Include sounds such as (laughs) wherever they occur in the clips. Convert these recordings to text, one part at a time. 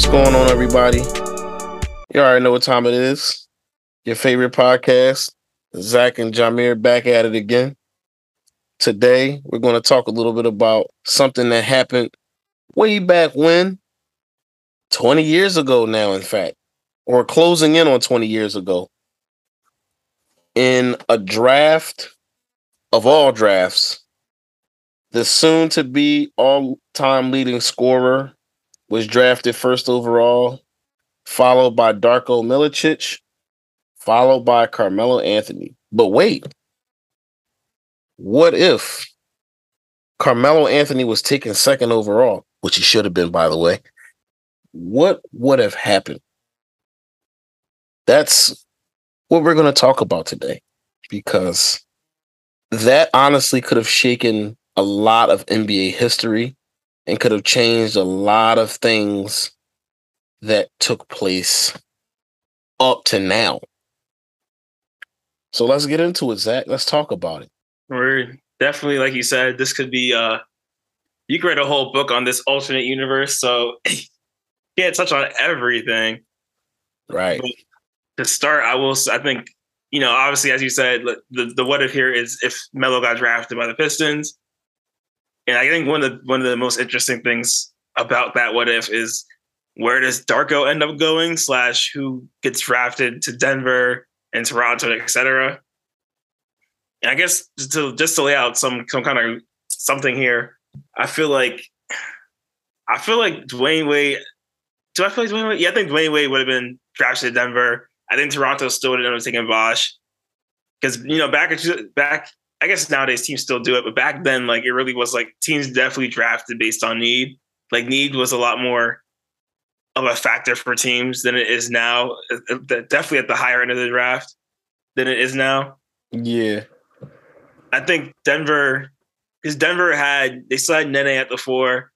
What's going on, everybody? You already know what time it is. Your favorite podcast, Zach and Jahmir back at it again. Today, we're going to talk a little bit about something that happened way back when, 20 years ago now, in fact, or closing in on 20 years ago. In a draft of all drafts, the soon to be all time leading scorer was drafted first overall, followed by Darko Milicic, followed by Carmelo Anthony. But wait, what if Carmelo Anthony was taken second overall, which he should have been, by the way? What would have happened? That's what we're going to talk about today because that honestly could have shaken a lot of NBA history and could have changed a lot of things that took place up to now. So let's get into it, Zach. Let's talk about it. We're definitely, like you said, this could be uh you could write a whole book on this alternate universe. So (clears throat) can't touch on everything. Right. But to start, I will I think, you know, obviously as you said, the, the what if here is if Melo got drafted by the Pistons. And I think one of the one of the most interesting things about that what if is where does Darko end up going, slash who gets drafted to Denver and Toronto, etc. And I guess just to just to lay out some some kind of something here, I feel like I feel like Dwyane Wade. Do I feel like Dwyane Wade? Yeah, I think Dwyane Wade would have been drafted to Denver. I think Toronto still would have taking Bosh because you know back back I guess nowadays teams still do it, but back then, like it really was like teams definitely drafted based on need. Like need was a lot more of a factor for teams than it is now. Uh, uh, definitely at the higher end of the draft than it is now. Yeah, I think Denver, because Denver had they still had Nene at the 4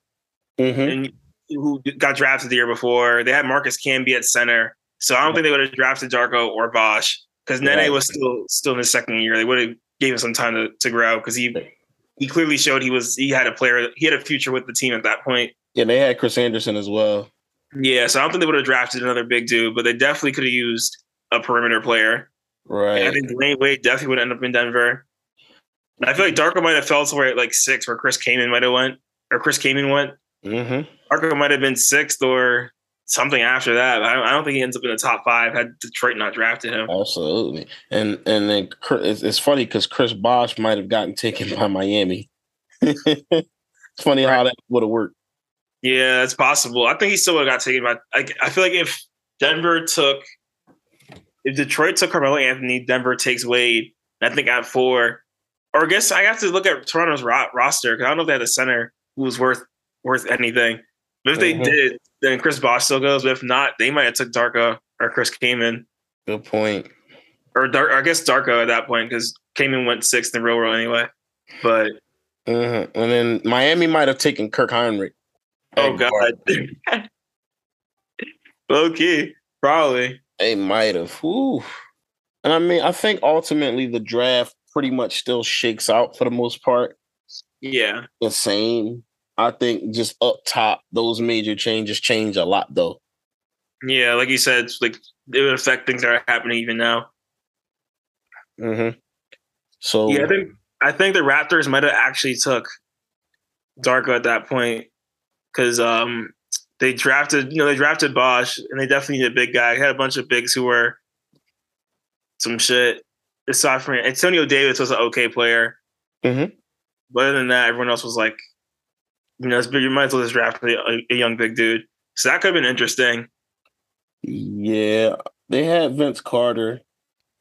mm-hmm. and who got drafted the year before. They had Marcus Camby at center, so I don't think they would have drafted Darko or Bosh because Nene right. was still still in his second year. They would have gave him some time to, to grow because he he clearly showed he was he had a player he had a future with the team at that point. Yeah, they had Chris Andersen as well. Yeah, so I don't think they would have drafted another big dude, but they definitely could have used a perimeter player. Right. And I think Dwyane Wade definitely would end up in Denver. And I feel like Darko might have fell somewhere at like six, where Chris Kaman might have went, or Chris Kaman went. Mm-hmm. Darko might have been sixth or something after that. I don't think he ends up in the top five had Detroit not drafted him. Absolutely, and and then it's, it's funny because Chris Bosh might have gotten taken by Miami. it's (laughs) funny right. how that would have worked. Yeah, it's possible. I think he still would have got taken by. I, I feel like if Denver took, if Detroit took Carmelo Anthony, Denver takes Wade. I think at four, or I guess I have to look at Toronto's ro- roster because I don't know if they had a center who was worth worth anything. But if they mm-hmm. did, then Chris Bosh still goes. But if not, they might have took Darko or Chris Kaman. Good point. Or, Dar- I guess Darko at that point because Kaman went sixth in real world anyway. But mm-hmm. and then Miami might have taken Kirk Hinrich. Oh God. (laughs) okay, probably. They might have. Ooh. And I mean, I think ultimately the draft pretty much still shakes out for the most part. Yeah. The same. I think just up top, those major changes change a lot, though. Yeah, like you said, like it would affect things that are happening even now. Mm-hmm. So yeah, I think I think the Raptors might have actually took Darko at that point because um they drafted you know they drafted Bosh and they definitely needed a big guy. They had a bunch of bigs who were some shit. Aside from Antonio Davis was an okay player, mm-hmm. but other than that, everyone else was like you know, you might as well just draft a, a young big dude. So that could have been interesting. Yeah, they had Vince Carter.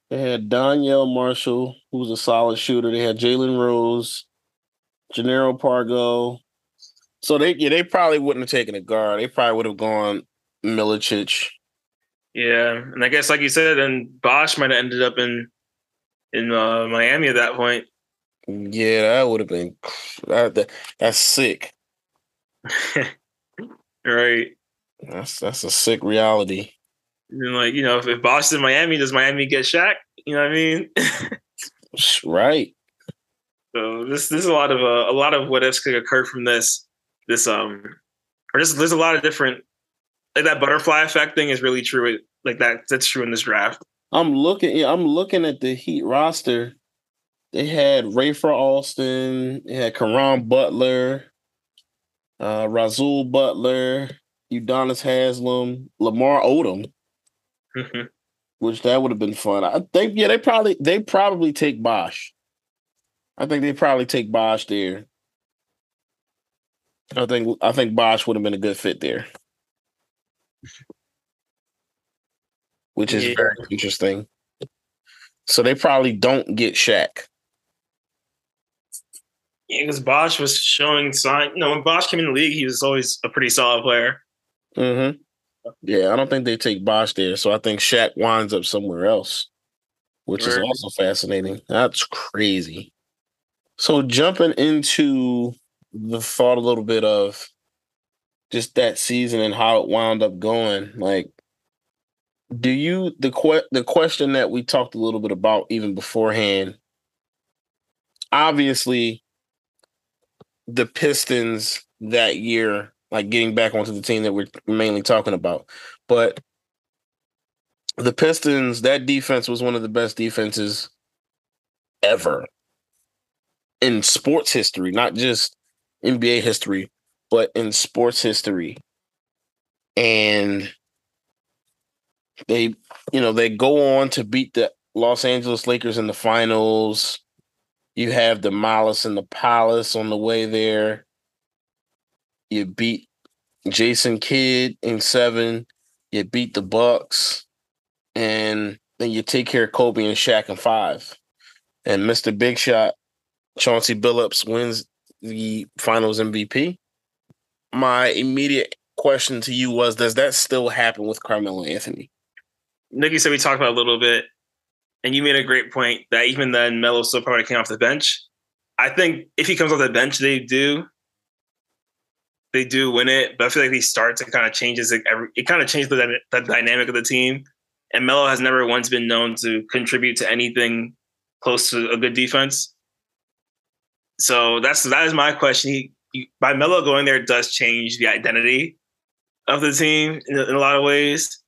They had Donyell Marshall, who was a solid shooter. They had Jalen Rose, Jannero Pargo. So they yeah, they probably wouldn't have taken a guard. They probably would have gone Milicic. Yeah, and I guess like you said, then Bosh might have ended up in in uh, Miami at that point. Yeah, that would have been that, that, that's sick. (laughs) right. That's that's a sick reality. And like, you know, if, if Boston, Miami, does Miami get Shaq? You know what I mean? (laughs) right. So this this is a lot of uh, a lot of what ifs could occur from this this um or just there's a lot of different like that butterfly effect thing is really true. Like that that's true in this draft. I'm looking. Yeah, I'm looking at the Heat roster. They had Rafer Alston. They had Caron Butler, uh, Rasual Butler, Udonis Haslem, Lamar Odom. Mhm. which that would have been fun. I think yeah, they probably they probably take Bosh. I think they probably take Bosh there. I think I think Bosh would have been a good fit there. Which is Yeah. very interesting. So they probably don't get Shaq. Yeah, because Bosh was showing sign. You know, when Bosh came in the league, he was always a pretty solid player. Mm-hmm. Yeah, I don't think they take Bosh there. So I think Shaq winds up somewhere else, which is also fascinating. That's crazy. So jumping into the thought a little bit of just that season and how it wound up going, like do you the que- the question that we talked a little bit about even beforehand obviously the Pistons that year, like getting back onto the team that we're mainly talking about. But the Pistons, that defense was one of the best defenses ever in sports history, not just NBA history, but in sports history. And they, you know, they go on to beat the Los Angeles Lakers in the finals. You have the Malice and the Palace on the way there. You beat Jason Kidd in seven. You beat the Bucks, and then you take care of Kobe and Shaq in five. And Mr. Big Shot, Chauncey Billups wins the Finals MVP. My immediate question to you was: Does that still happen with Carmelo Anthony? Nicky said we talked about a little bit, and you made a great point that even then Melo still probably came off the bench. I think if he comes off the bench, they do. They do win it, but I feel like he starts it kind of changes it. Every, it kind of changed the, the dynamic of the team. And Melo has never once been known to contribute to anything close to a good defense. So that's that is my question. He, he by Melo going there does change the identity of the team in, in a lot of ways.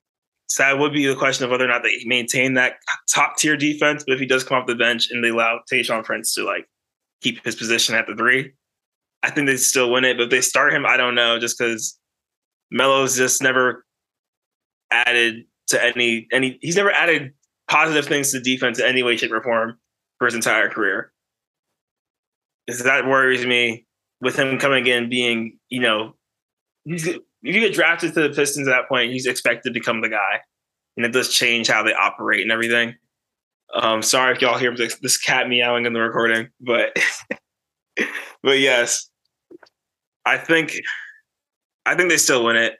So that would be the question of whether or not they maintain that top tier defense. But if he does come off the bench and they allow Tayshaun Prince to like keep his position at the three, I think they still win it. But if they start him, I don't know, just because Melo's just never added to any any. He's never added positive things to defense in any way, shape, or form for his entire career. Is that worries me with him coming in being, you know, he's if you get drafted to the Pistons at that point, he's expected to become the guy, and it does change how they operate and everything. Um, sorry if y'all hear this, this cat meowing in the recording, but (laughs) but yes, I think I think they still win it.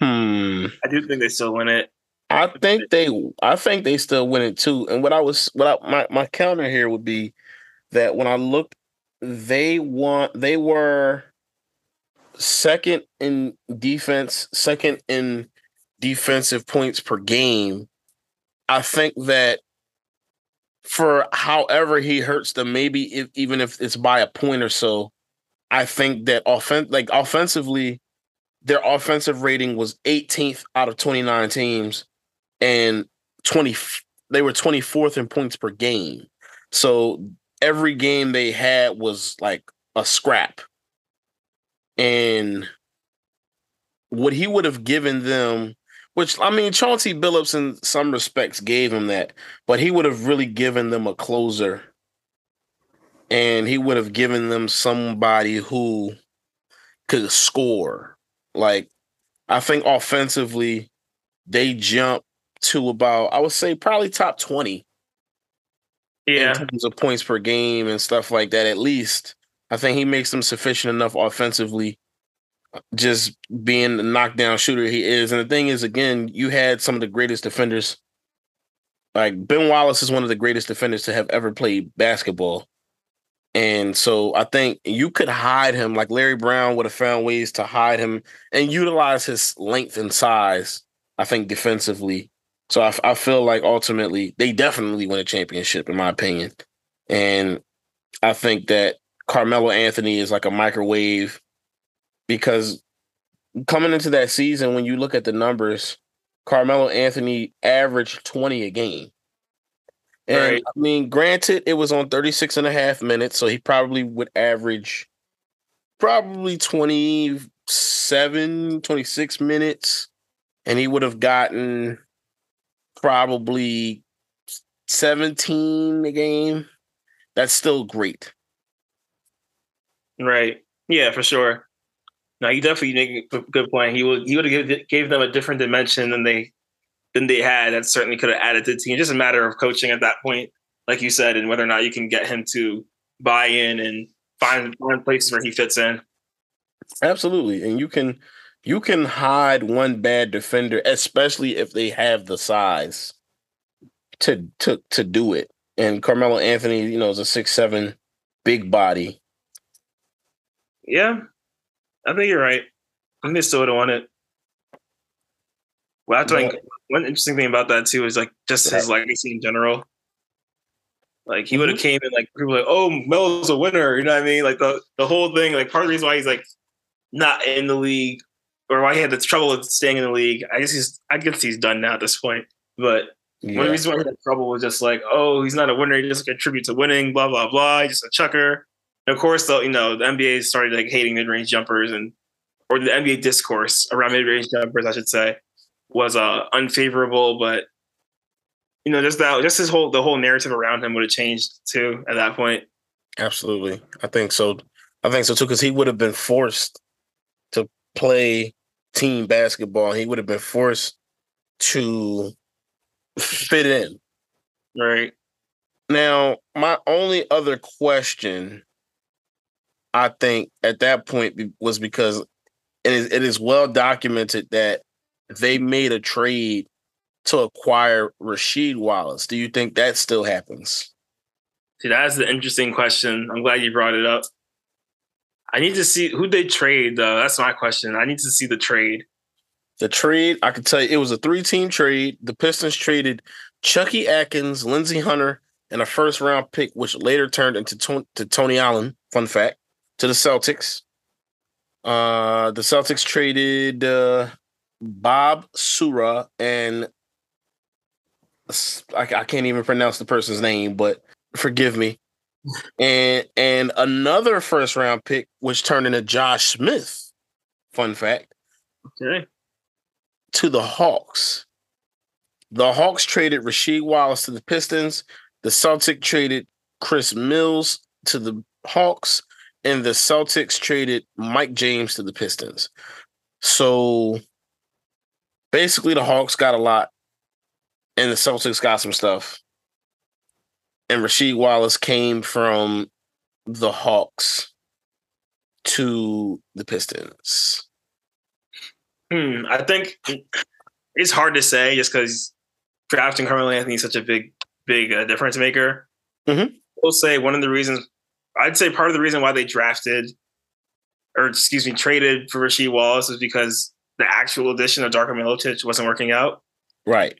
Hmm. I do think they still win it. I think they I think they still win it too. And what I was what I, my my counter here would be that when I looked, they want they were second in defense, second in defensive points per game. I think that for however he hurts them, maybe if, even if it's by a point or so, I think that offen- like offensively, their offensive rating was 18th out of 29 teams and 20 they were 24th in points per game. So every game they had was like a scrap. And what he would have given them, which I mean, Chauncey Billups in some respects gave him that, but he would have really given them a closer. And he would have given them somebody who could score. Like, I think offensively, they jump to about, I would say, probably top 20 Yeah, in terms of points per game and stuff like that. At least I think he makes them sufficient enough offensively, just being the knockdown shooter he is. And the thing is, again, you had some of the greatest defenders. Like Ben Wallace is one of the greatest defenders to have ever played basketball. And so I think you could hide him, like Larry Brown would have found ways to hide him and utilize his length and size, I think, defensively. So I, I feel like ultimately they definitely win a championship, in my opinion. And I think that Carmelo Anthony is like a microwave because coming into that season, when you look at the numbers, Carmelo Anthony averaged 20 a game. And right. I mean, granted, it was on 36 and a half minutes, so he probably would average probably 27, 26 minutes, and he would have gotten probably 17 a game. That's still great. Right. Yeah, for sure. No, he definitely make a good point. He would he would have gave, gave them a different dimension than they than they had. That certainly could have added to the team. Just a matter of coaching at that point, like you said, and whether or not you can get him to buy in and find find places where he fits in. Absolutely, and you can you can hide one bad defender, especially if they have the size to to to do it. And Carmelo Anthony, you know, is a six seven big body. Yeah, I think you're right. I think they still would have won it. Well, I think one interesting thing about that too is like just his legacy in general. Like he would have mm-hmm. came in like people like, oh, Melo's a winner. You know what I mean? Like the the whole thing. Like part of the reason why he's like not in the league or why he had the trouble with staying in the league. I guess he's I guess he's done now at this point. But yeah. one of the reasons why he had trouble was just like, oh, he's not a winner. He doesn't contribute to winning. Blah blah blah. He's just a chucker. And of course, though, you know, the NBA started like hating mid range jumpers and or the NBA discourse around mid range jumpers, I should say, was uh unfavorable. But you know, just that, just his whole the whole narrative around him would have changed too at that point. Absolutely, I think so. I think so too, because he would have been forced to play team basketball. He would have been forced to fit in. Right. Now, my only other question I think at that point was because it is, it is well documented that they made a trade to acquire Rasheed Wallace. Do you think that still happens? See, that's the interesting question. I'm glad you brought it up. I need to see who they trade, though. That's my question. I need to see the trade. The trade, I can tell you, it was a three team trade. The Pistons traded Chucky Atkins, Lindsey Hunter, and a first round pick, which later turned into to Tony Allen. Fun fact to the Celtics. Uh, the Celtics traded uh, Bob Sura and I, I can't even pronounce the person's name, but forgive me. And and another first round pick, which turned into Josh Smith. Fun fact. Okay. To the Hawks. The Hawks traded Rasheed Wallace to the Pistons. The Celtics traded Chris Mills to the Hawks, and the Celtics traded Mike James to the Pistons. So basically, the Hawks got a lot, and the Celtics got some stuff. And Rasheed Wallace came from the Hawks to the Pistons. Hmm, I think it's hard to say just because drafting Carmelo Anthony is such a big, big uh, difference maker. Mm-hmm. We'll say one of the reasons I'd say part of the reason why they drafted or excuse me, traded for Rasheed Wallace is because the actual addition of Darko Milicic wasn't working out. Right.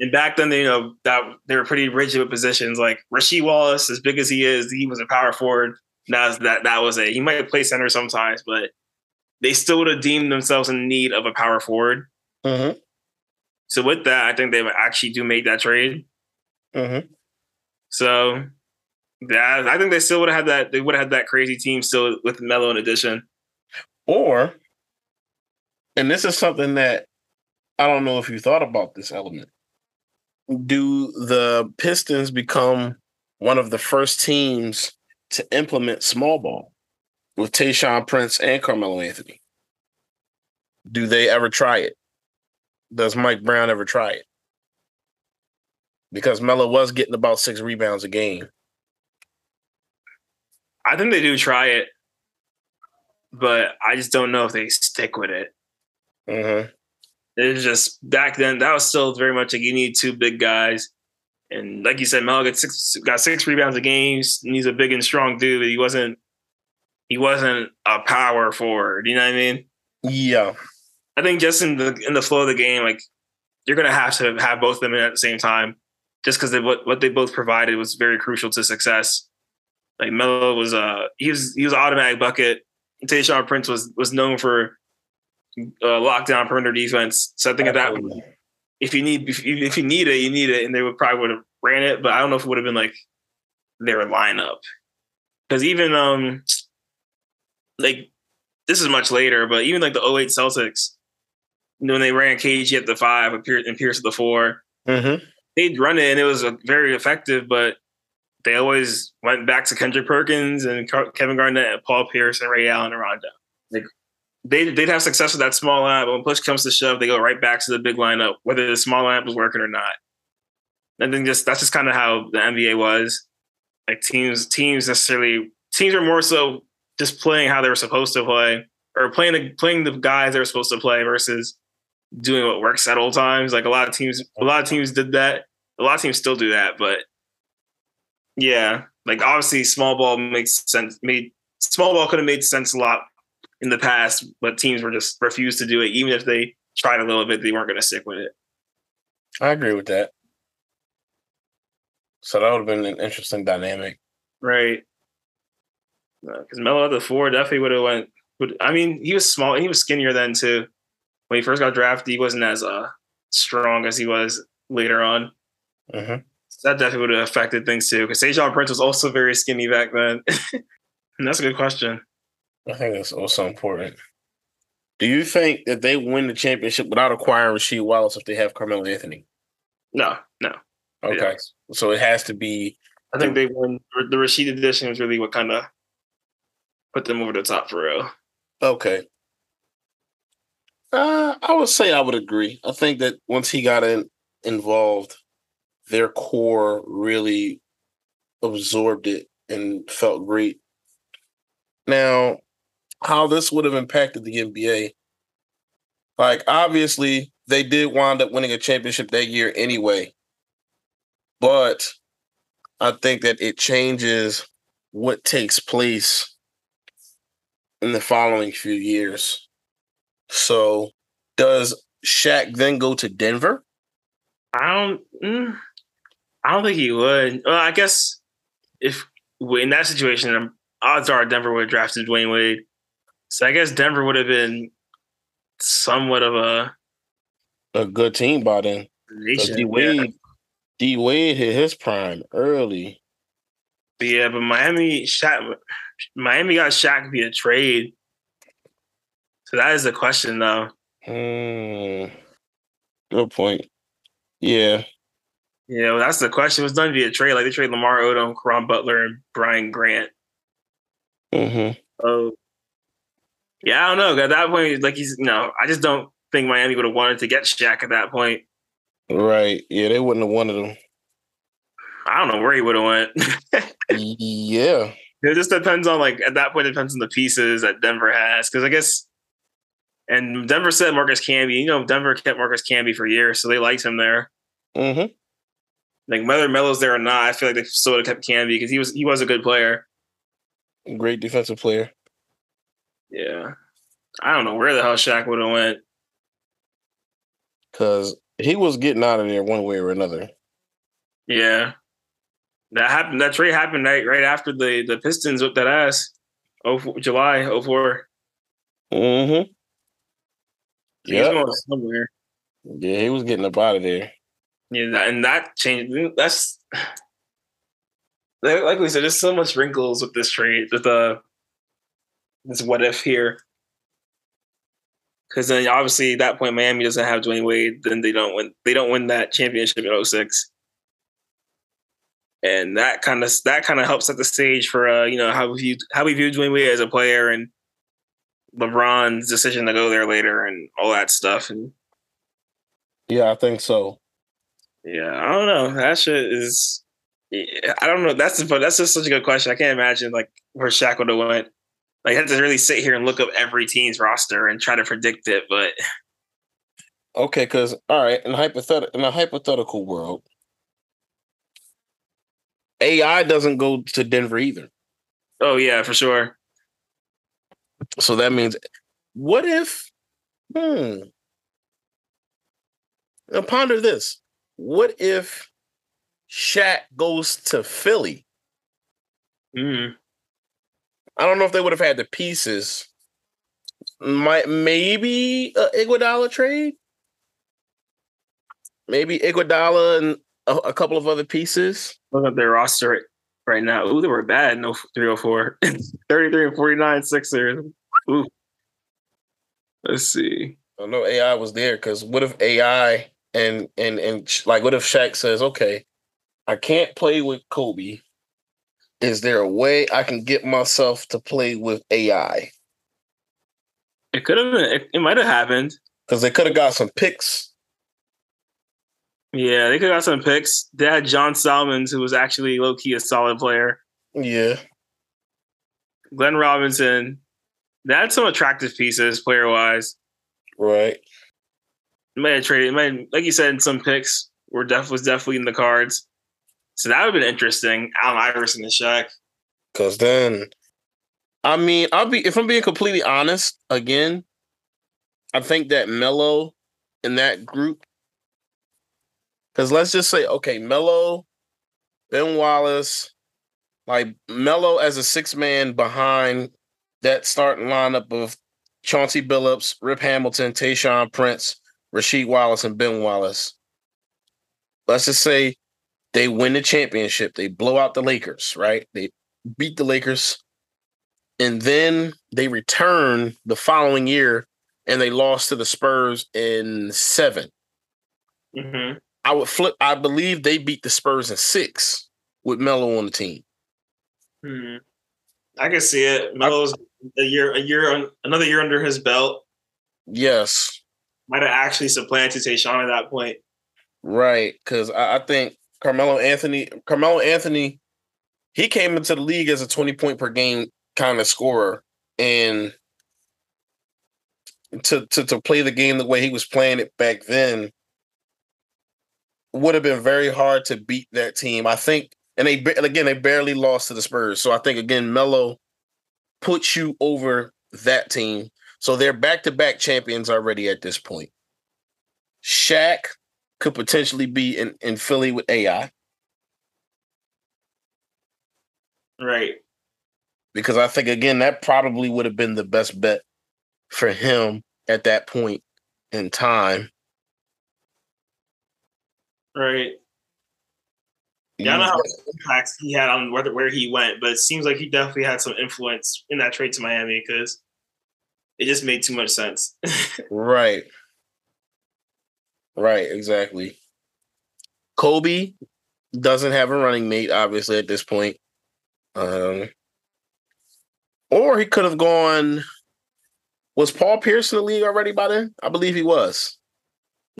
And back then, they, you know, that they were pretty rigid with positions. Like Rasheed Wallace, as big as he is, he was a power forward. Now that that was it. He might play center sometimes, but they still would have deemed themselves in need of a power forward. Mm-hmm. So with that, I think they actually do make that trade. Mm-hmm. So yeah, I think they still would have had that. They would have had that crazy team still with Melo in addition. Or, and this is something that I don't know if you thought about this element. Do the Pistons become one of the first teams to implement small ball with Tayshaun Prince and Carmelo Anthony? Do they ever try it? Does Mike Brown ever try it? Because Melo was getting about six rebounds a game I think they do try it, but I just don't know if they stick with it. Mm-hmm. It's just back then that was still very much like you need two big guys, and like you said, Mel got six got six rebounds a game. He's a big and strong dude, but he wasn't he wasn't a power forward. You know what I mean? Yeah. I think just in the in the flow of the game, like you're gonna have to have both of them in at the same time, just because what what they both provided was very crucial to success. Like Melo was uh he was he was automatic bucket. Tayshaun Prince was was known for uh, lockdown perimeter defense. So I think at that Absolutely. if you need if you, if you need it, you need it, and they would probably would have ran it. But I don't know if it would have been like their lineup because even um like this is much later, but even like the 08 Celtics when they ran KG at the five and Pierce, at the four, Mm-hmm. they'd run it and it was uh, very effective, but they always went back to Kendrick Perkins and Kevin Garnett and Paul Pierce and Ray Allen and Rondo. Like they they'd have success with that small lineup, but when push comes to shove, they go right back to the big lineup, whether the small lineup was working or not. And then just that's just kind of how the NBA was. Like teams teams necessarily teams are more so just playing how they were supposed to play or playing the playing the guys they were supposed to play versus doing what works at all times. Like a lot of teams, a lot of teams did that. A lot of teams still do that, but yeah, like obviously small ball makes sense. Made small ball could have made sense a lot in the past, but teams were just refused to do it. Even if they tried a little bit, they weren't going to stick with it. I agree with that. So that would have been an interesting dynamic. Right. Because Melo at the four definitely would have went. Would I mean he was small. He was skinnier then too. When he first got drafted, he wasn't as uh strong as he was later on. Mm-hmm. That definitely would have affected things too. Because Tayshaun Prince was also very skinny back then. and (laughs) that's a good question. I think that's also important. Do you think that they win the championship without acquiring Rasheed Wallace if they have Carmelo Anthony? No, no. Okay, so it has to be. I think they won. The Rasheed edition was really what kind of put them over the top for real. Okay. Uh, I would say I would agree. I think that once he got in involved, their core really absorbed it and felt great. Now, how this would have impacted the NBA, like obviously they did wind up winning a championship that year anyway, but I think that it changes what takes place in the following few years. So, does Shaq then go to Denver? I don't. Mm, I don't think he would. Well, I guess if in that situation, um, odds are Denver would have drafted Dwyane Wade. So I guess Denver would have been somewhat of a A good team by then. D Yeah. Wade, D Wade hit his prime early. But yeah, but Miami shot. Miami got Shaq via trade. So that is the question, though. Hmm. Good point. Yeah. You know, that's the question. It was done via trade. Like they trade Lamar Odom, Caron Butler, and Brian Grant. hmm Oh, yeah, I don't know. At that point, like he's no, I just don't think Miami would have wanted to get Shaq at that point. Right. Yeah, they wouldn't have wanted him. I don't know where he would have went. (laughs) yeah. it just depends on like at that point it depends on the pieces that Denver has because I guess and Denver said Marcus Camby. You know, Denver kept Marcus Camby for years, so they liked him there. hmm Like whether Melo's there or not, I feel like they still would have kept Camby because he was he was a good player. Great defensive player. Yeah, I don't know where the hell Shaq would have went. Cause he was getting out of there one way or another. Yeah, that happened. That trade happened right right after the the Pistons whipped that ass. Oh, July 04. Mm-hmm. He's Yeah. going somewhere. Yeah, he was getting up out of there. Yeah, and that changed. That's like like we said. There's so much wrinkles with this trade. With the this what if here, because then obviously at that point Miami doesn't have Dwyane Wade. Then they don't win. They don't win that championship in 06. And that kind of that kind of helps set the stage for uh, you know how we view how we view Dwyane Wade as a player and LeBron's decision to go there later and all that stuff. And Yeah, I think so. Yeah, I don't know. That shit is. I don't know. That's but that's just such a good question. I can't imagine like where Shaq would have went. Like, I have to really sit here and look up every team's roster and try to predict it. But Okay, because all right, in hypothetical in a hypothetical world, AI doesn't go to Denver either. oh yeah, for sure. So that means, what if? Hmm. Now ponder this. What if Shaq goes to Philly? Mm. I don't know if they would have had the pieces might maybe a Iguodala trade. Maybe Iguodala and a, a couple of other pieces. Look at their roster right now. Ooh, they were bad. No 304. (laughs) 33 and 49 Sixers. Ooh. Let's see. I know AI was there because what if AI and and and like what if Shaq says, okay, I can't play with Kobe. Is there a way I can get myself to play with AI? It could have been. It, it might have happened because they could have got some picks. Yeah, they could have got some picks. They had John Salmons, who was actually low key a solid player. Yeah. Glenn Robinson. They had some attractive pieces player wise. Right. Might have traded. Might, like you said, some picks were def was definitely in the cards. So that would have been interesting. Allen Iverson and Shaq. Because then I mean, I'll be if I'm being completely honest, again, I think that Melo in that group, because let's just say, okay, Melo, Ben Wallace, like Melo as a six man behind that starting lineup of Chauncey Billups, Rip Hamilton, Tayshaun Prince, Rasheed Wallace, and Ben Wallace. Let's just say they win the championship. They blow out the Lakers, right? They beat the Lakers and then they return the following year and they lost to the Spurs in 7 mm-hmm. I would flip. I believe they beat the Spurs in six with Melo on the team. Hmm. I can see it. Melo's a year, a year, another year under his belt. Yes, might have actually supplanted Tayshaun at that point. Right, because I, I think Carmelo Anthony, Carmelo Anthony, he came into the league as a twenty point per game kind of scorer and to, to to play the game the way he was playing it back then would have been very hard to beat that team. I think, and they again they barely lost to the Spurs, so I think again Melo puts you over that team. So they're back to back champions already at this point. Shaq could potentially be in, in Philly with AI. Right because I think again that probably would have been the best bet for him at that point in time. Right. Yeah, I don't know how impacts he had on whether where he went, but it seems like he definitely had some influence in that trade to Miami because it just made too much sense. (laughs) right. Right, exactly. Kobe doesn't have a running mate, obviously, at this point. Um, or he could have gone. Was Paul Pierce in the league already by then? I believe he was.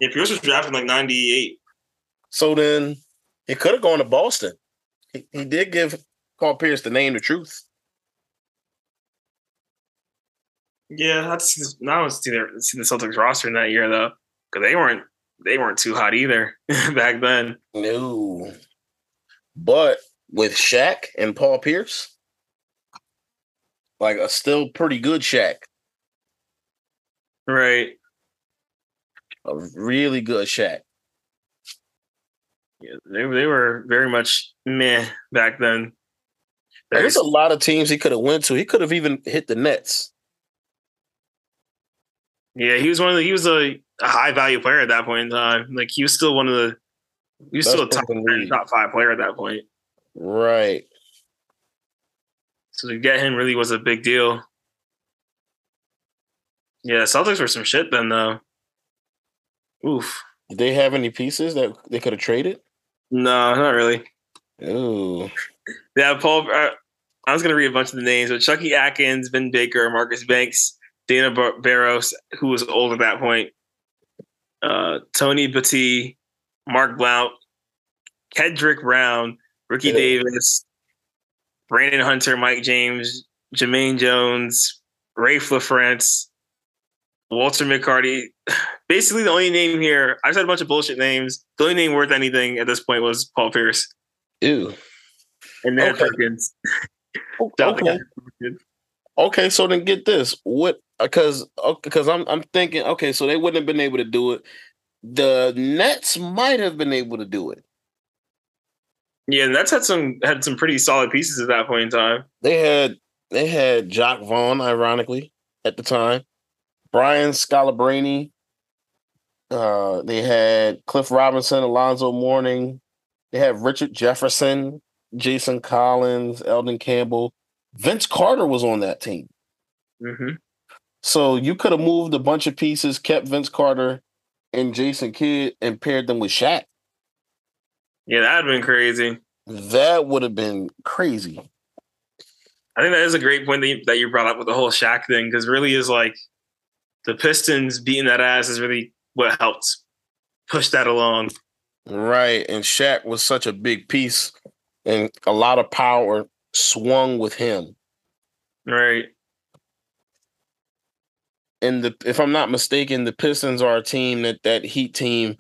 Yeah, Pierce was drafted in like 98. So then he could have gone to Boston. He, he did give Paul Pierce the name the truth. Yeah, I see, their, see the Celtics roster in that year though, because they weren't they weren't too hot either (laughs) back then. No, but with Shaq and Paul Pierce, like a still pretty good Shaq. Right. A really good Shaq. Yeah, they they were very much meh back then. There's a lot of teams he could have went to. He could have even hit the Nets. Yeah, he was one of the he was a, a high value player at that point in time. Like he was still one of the he was Best still a top top five player at that point. Right. So to get him really was a big deal. Yeah, Celtics were some shit then though. Oof. Did they have any pieces that they could have traded? No, not really. Ooh. Yeah, Paul. Uh, I was gonna read a bunch of the names, but Chucky Atkins, Vin Baker, Marcus Banks, Dana Bar- Barros, who was old at that point, uh, Tony Battie, Mark Blount, Kedrick Brown, Ricky yeah. Davis, Brandon Hunter, Mike James, Jumaine Jones, Raef LaFrentz, Walter McCarty. (sighs) Basically, the only name here, I said a bunch of bullshit names. The only name worth anything at this point was Paul Pierce. Ew. And then okay. Perkins. (laughs) okay. okay, so then get this. What because because I'm I'm thinking, okay, so they wouldn't have been able to do it. The Nets might have been able to do it. Yeah, and that's had some had some pretty solid pieces at that point in time. They had they had Jacque Vaughn, ironically, at the time. Brian Scalabrine. Uh, they had Cliff Robinson, Alonzo Mourning. They had Richard Jefferson, Jason Collins, Elden Campbell. Vince Carter was on that team. Mm-hmm. So you could have moved a bunch of pieces, kept Vince Carter and Jason Kidd, and paired them with Shaq. Yeah, that'd been crazy. That would have been crazy. I think that is a great point that you, that you brought up with the whole Shaq thing because really is like the Pistons beating that ass is really what helped push that along. Right, and Shaq was such a big piece, and a lot of power swung with him. Right. And the if I'm not mistaken, the Pistons are a team that that Heat team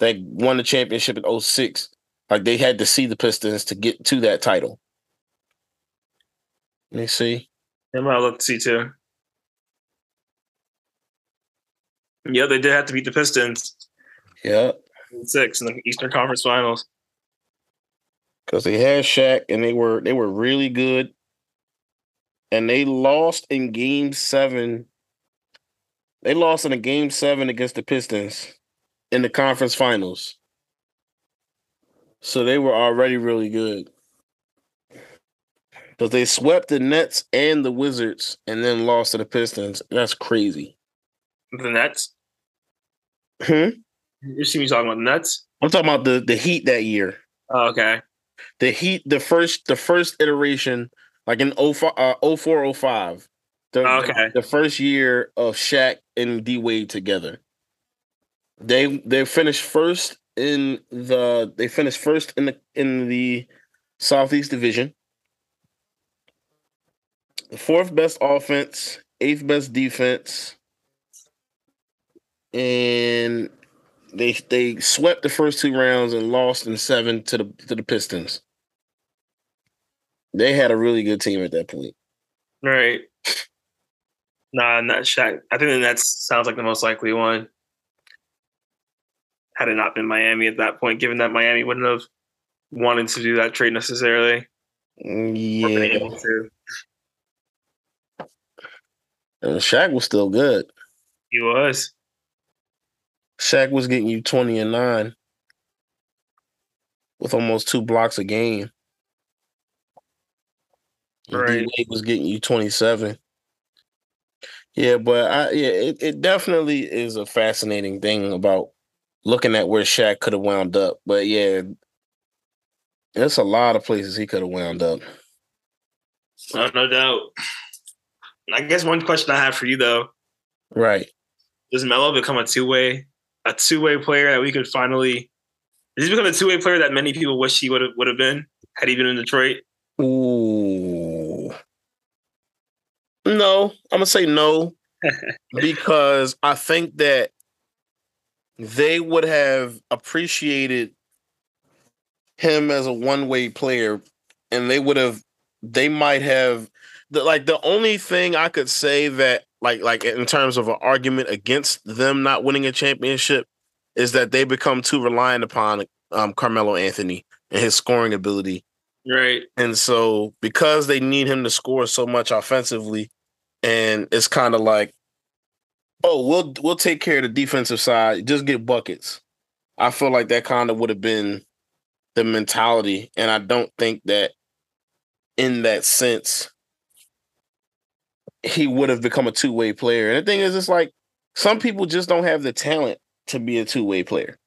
that won the championship in 06. Like they had to see the Pistons to get to that title. Let me see. I'm gonna look to see too. Yeah, they did have to beat the Pistons. Yeah. Six in the Eastern Conference Finals. Because they had Shaq and they were they were really good. And they lost in game seven. They lost in a game seven against the Pistons in the conference finals. So they were already really good. Because they swept the Nets and the Wizards and then lost to the Pistons. That's crazy. The Nets? Hmm? You see me talking about the Nets? I'm talking about the, the Heat that year. Oh, okay. The Heat, the first the first iteration, like in 04, uh, 04 05. The, Okay. The, the first year of Shaq and D Wade together. They they finished first in the they finished first in the in the Southeast Division. The fourth best offense, eighth best defense, and they they swept the first two rounds and lost in seven to the to the Pistons. They had a really good team at that point. Right. Nah, not Shaq. I think the Nets sounds like the most likely one. Had it not been Miami at that point, given that Miami wouldn't have wanted to do that trade necessarily. Mm, been Yeah, and Shaq was still good. He was. Shaq was getting you twenty and nine with almost two blocks a game. Right. D-Wade was getting you twenty seven. Yeah, but I yeah, it, it definitely is a fascinating thing about looking at where Shaq could have wound up. But yeah, there's a lot of places he could have wound up. Oh, no doubt. I guess one question I have for you though: Right. Does Melo become a two way, a two way player that we could finally? Does he become a two way player that many people wish he would have would have been had he been in Detroit? Ooh. No, I'm gonna say no. (laughs) Because I think that they would have appreciated him as a one-way player, and they would have, they might have, the, like the only thing I could say that, like, like in terms of an argument against them not winning a championship, is that they become too reliant upon um, Carmelo Anthony and his scoring ability Right. and so because they need him to score so much offensively, and it's kind of like, oh, we'll we'll take care of the defensive side, just get buckets. I feel like that kind of would have been the mentality, and I don't think that in that sense he would have become a two way player. And the thing is, it's like some people just don't have the talent to be a two way player.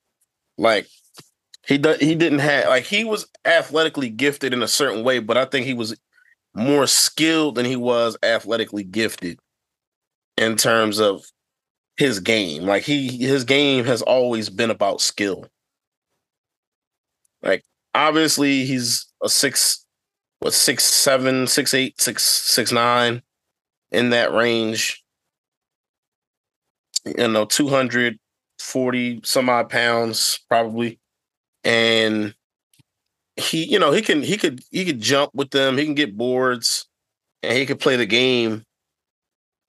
Like he do, he didn't have like he was athletically gifted in a certain way, but I think he was more skilled than he was athletically gifted in terms of his game. Like he his game has always been about skill. Like obviously he's a six what six seven, six eight, six six nine in that range. You know, 240 some odd pounds probably and he you know he can he could he could jump with them he can get boards and he could play the game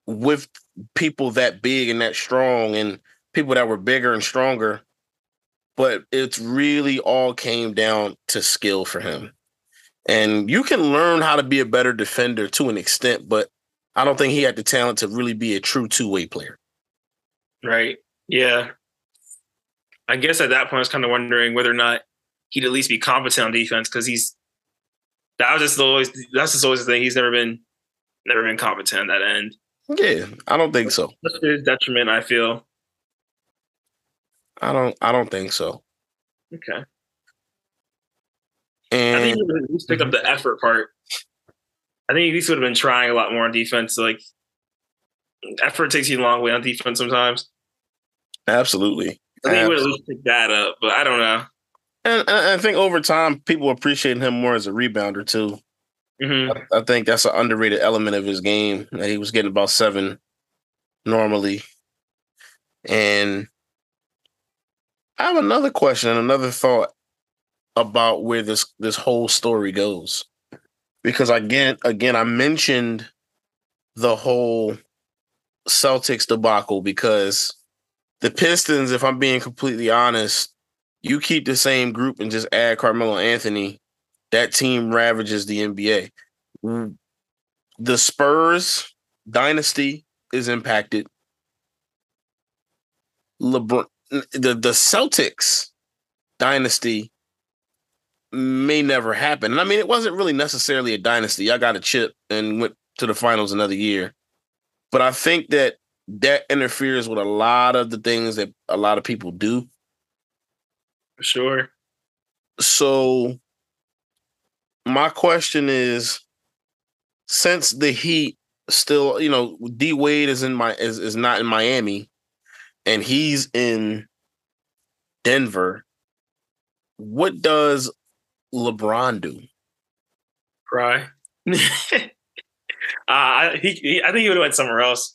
with people that big and that strong and people that were bigger and stronger but it's really all came down to skill for him and you can learn how to be a better defender to an extent but i don't think he had the talent to really be a true two-way player Right. Yeah. I guess at that point, I was kind of wondering whether or not he'd at least be competent on defense because he's that was just always that's just always the thing. He's never been never been competent at that end. Yeah, I don't think so. That's his detriment, I feel. I don't. I don't think so. Okay. And I think he at least picked up the mhm. effort part. I think he at least would have been trying a lot more on defense. Like effort takes you a long way on defense sometimes. absolutely. I think he would at least pick that up, but I don't know. And, and I think over time, people appreciate him more as a rebounder too. hmm I think that's an underrated element of his game. That he was getting about seven normally. And I have another question and another thought about where this this whole story goes. Because again, again, I mentioned the whole Celtics debacle because the Pistons, if I'm being completely honest, you keep the same group and just add Carmelo Anthony, that team ravages the NBA. The Spurs dynasty is impacted. LeBron, the the Celtics dynasty may never happen. And I mean, it wasn't really necessarily a dynasty. I got a chip and went to the finals another year. But I think that that interferes with a lot of the things that a lot of people do. Sure. So my question is since the Heat still, you know, D Wade is in my is, is not in Miami and he's in Denver, what does LeBron do? Cry. (laughs) uh, he, he, I think he would have went somewhere else.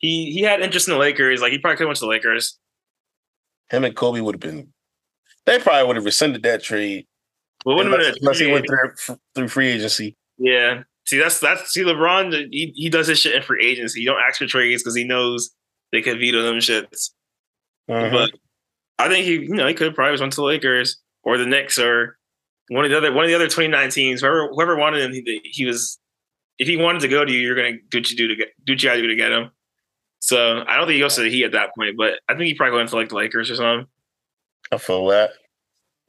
He he had interest in the Lakers. Like he probably could have went to the Lakers. Him and Kobe would have been they probably would have rescinded that trade. But wouldn't have Unless, unless he went through through free agency. Yeah. See, that's that's see LeBron. He he does his shit in free agency. He don't ask for trades because he knows they could veto them shits. Mhm. But I think he, you know, he could have probably just went to the Lakers or the Knicks or one of the other one of the other 29 teams. Whoever whoever wanted him, he, he was. If he wanted to go to you, you're gonna do what you do to get do what you gotta do to get him. So I don't think he goes to the Heat at that point, but I think he probably went to like the Lakers or something. I feel that.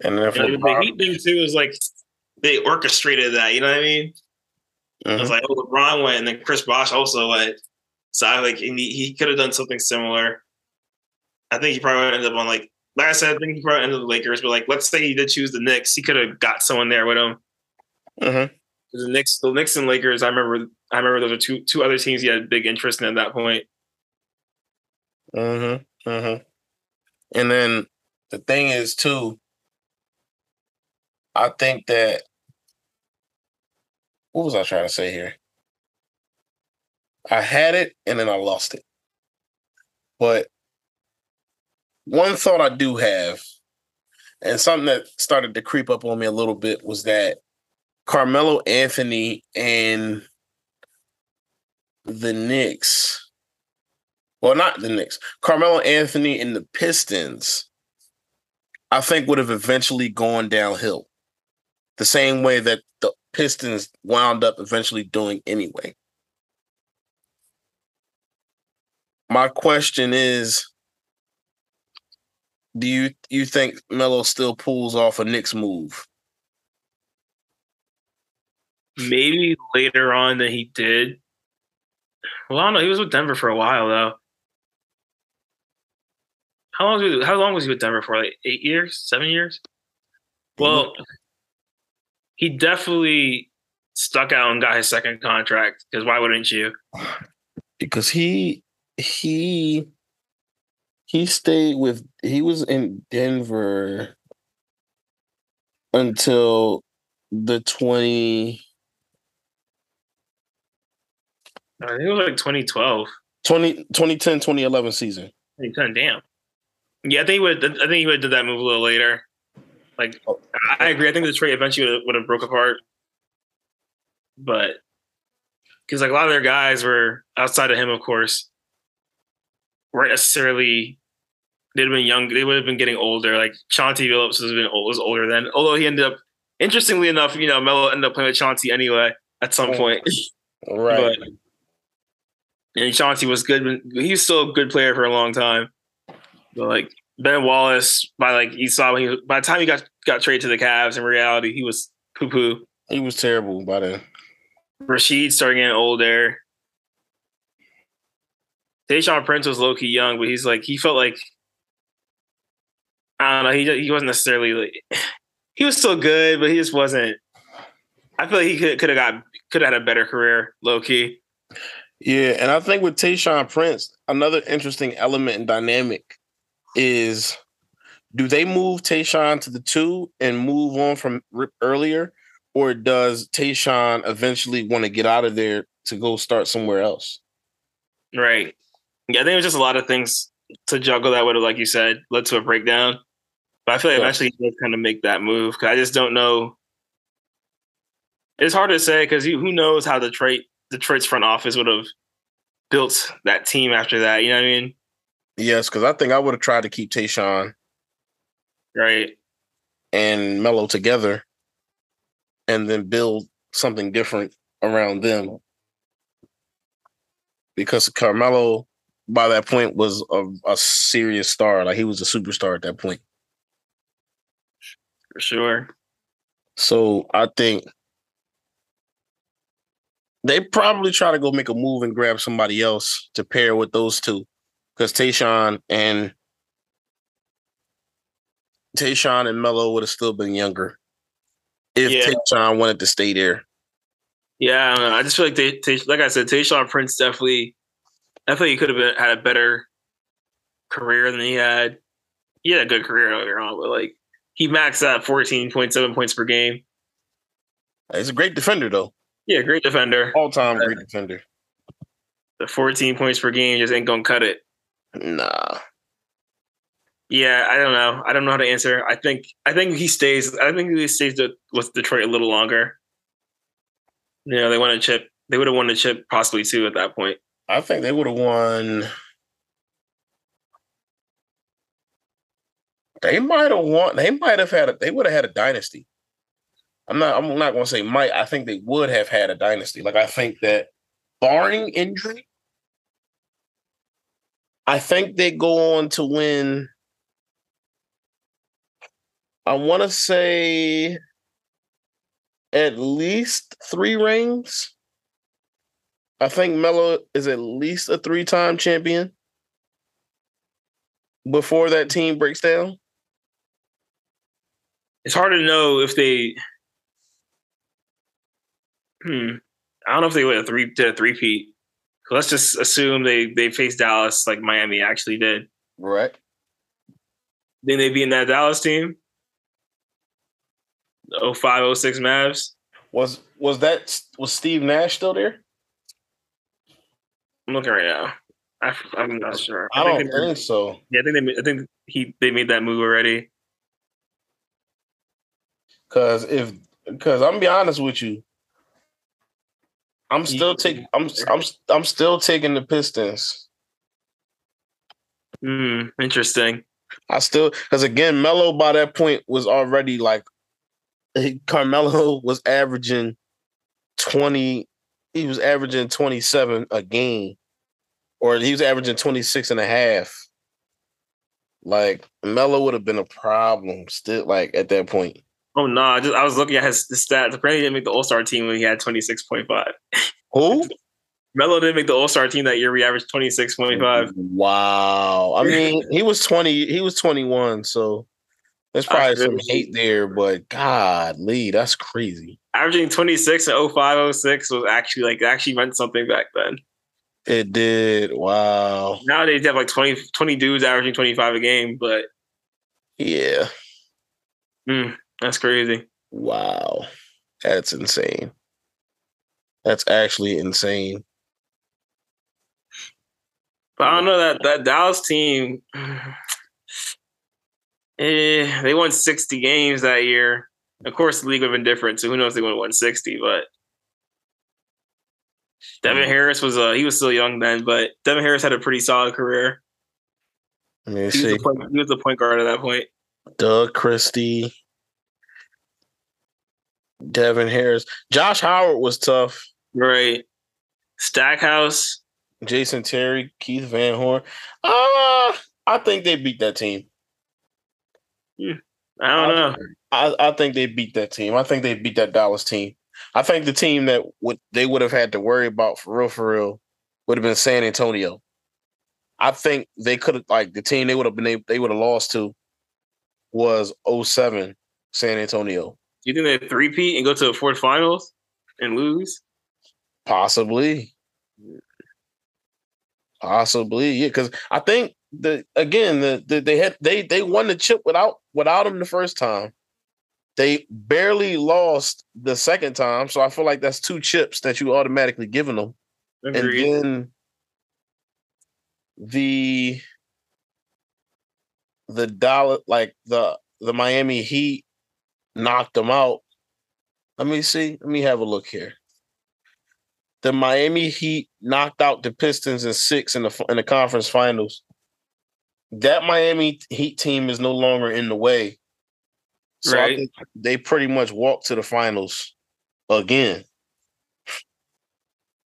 And then if And the LeBron- Heat thing too is like they orchestrated that. You know what I mean? It Mhm. was like, oh, LeBron went, and then Chris Bosh also went. So I like he, he could have done something similar. I think he probably ended up on like, like I said, I think he probably ended up the Lakers. But like, let's say he did choose the Knicks, he could have got someone there with him. Mhm. The Knicks, the Knicks and Lakers. I remember, I remember those are two two other teams he had big interest in at that point. Mm-hmm. Mm-hmm. And then the thing is too, I think that what was I trying to say here? I had it and then I lost it. But one thought I do have, and something that started to creep up on me a little bit was that Carmelo Anthony and the Knicks well, not the Knicks. Carmelo Anthony and the Pistons, I think would have eventually gone downhill. The same way that the Pistons wound up eventually doing anyway. My question is do you you think Melo still pulls off a Knicks move? Maybe later on than he did. Well, I don't know. He was with Denver for a while though. How long was he, how long was he with Denver for? Like eight years, seven years? Well, he definitely stuck out and got his second contract because why wouldn't you? because he he he stayed with he was in Denver until the 20 I think it was like 2012, 20 2010 2011 season 2010. Damn. Yeah, I think he would. I think he would have did that move a little later. Like, I I agree. I think the trade eventually would have, would have broke apart, but because like a lot of their guys were outside of him, of course, weren't necessarily. They'd have been young. They would have been getting older. Like Chauncey Billups was been old, was older then. Although he ended up, interestingly enough, you know, Melo ended up playing with Chauncey anyway at some Oh, point. (laughs) right But And Chauncey was good. He was still a good player for a long time. But like Ben Wallace, by like you saw when he by the time he got got traded to the Cavs, in reality, he was poo poo. He was terrible by then. Rasheed started getting older. Tayshaun Prince was low key young, but he's like he felt like I don't know. He he wasn't necessarily like (sighs) he was still good, but he just wasn't. I feel like he could could have got could have had a better career, low key. Yeah, and I think with Tayshaun Prince, another interesting element and dynamic is do they move Tayshaun to the two and move on from earlier, or does Tayshaun eventually want to get out of there to go start somewhere else? Right. Yeah, I think it was just a lot of things to juggle that would have, like you said, led to a breakdown. But I feel like yeah. eventually he kind of make that move because I just don't know. It's hard to say because who knows how Detroit Detroit's front office would have built that team after that. You know what I mean? Yes, because I think I would have tried to keep Tayshaun right and Melo together, and then build something different around them. Because Carmelo, by that point, was a, a serious star. Like he was a superstar at that point. For sure. So I think they probably try to go make a move and grab somebody else to pair with those two. Because Tayshaun and Tayshaun and Melo would have still been younger if yeah. Tayshaun wanted to stay there. Yeah, I, I just feel like they, like I said, Tayshaun Prince definitely. I think he could have been, had a better career than he had. He had a good career earlier on, but like he maxed out fourteen point seven points per game. He's a great defender, though. Yeah, great defender. All time great defender. The 14 points per game just ain't gonna cut it. Nah. Yeah, I don't know. I don't know how to answer. I think I think he stays. I think he stays with Detroit a little longer. You know, they won a chip. They would have won the chip possibly too at that point. I think they would have won. They might have won. They might have had. A, they would have had a dynasty. I'm not. I'm not going to say might. I think they would have had a dynasty. Like I think that, barring injury, I think they go on to win. I want to say at least three rings. I think Melo is at least a three-time champion before that team breaks down. It's hard to know if they Hmm. I don't know if they would have three to a three peat. Let's just assume they they faced Dallas like Miami actually did. Right. Then they be in that Dallas team. 05, 06 Mavs. Was was that was Steve Nash still there? I'm looking right now. I, am not sure. I, I don't think, think so. Yeah, I think they. I think he they made that move already. Because if because I'm gonna be honest with you, I'm still taking. I'm I'm I'm still taking the Pistons. Hmm. Interesting. I still because again, Melo by that point was already like Carmelo (laughs) was averaging twenty. He was averaging twenty seven a game, or he was averaging 26 and a half. Like Melo would have been a problem still. Like at that point. Oh no! Nah, I, just, I was looking at his, his stats. Apparently, he didn't make the All Star team when he had twenty six point five. Who? (laughs) Melo didn't make the All Star team that year. We averaged twenty six point five. Wow! I (laughs) mean, he was twenty. He was twenty one. So there's probably some hate there, but God, Lee, that's crazy. Averaging twenty six and 05, 06 was actually like actually meant something back then. It did. Wow. Nowadays, they have like 20, 20 dudes averaging 25 a game, but yeah. Mm, that's crazy. Wow. That's insane. That's actually insane. But I don't know that that Dallas team. (sighs) Eh, they won 60 games that year. Of course, the league would have been different, so who knows they would have won 60, but Devin mm-hmm. Harris was uh he was still young then, but Devin Harris had a pretty solid career. Let me he see. Was point, he was the point guard at that point. Doug Christie, Devin Harris, Josh Howard was tough. Right. Stackhouse. Jason Terry, Keith Van Horn. Uh, I think they beat that team. Yeah. I don't know. I, I think they beat that team. I think they beat that Dallas team. I think the team that would they would have had to worry about for real, for real, would have been San Antonio. I think they could have like the team they would have been able, they would have lost to was 07 San Antonio. Do you think they three-peat and go to the fourth finals and lose? Possibly. Possibly, yeah. Because I think the again the, the they had they they won the chip without without him the first time. They barely lost the second time, so I feel like that's two chips that you automatically giving them. Agreed. And then the the dollar like the the Miami Heat knocked them out. Let me see. Let me have a look here. The Miami Heat knocked out the Pistons in six in the in the conference finals. That Miami Heat team is no longer in the way. So I Right. think they pretty much walked to the finals again.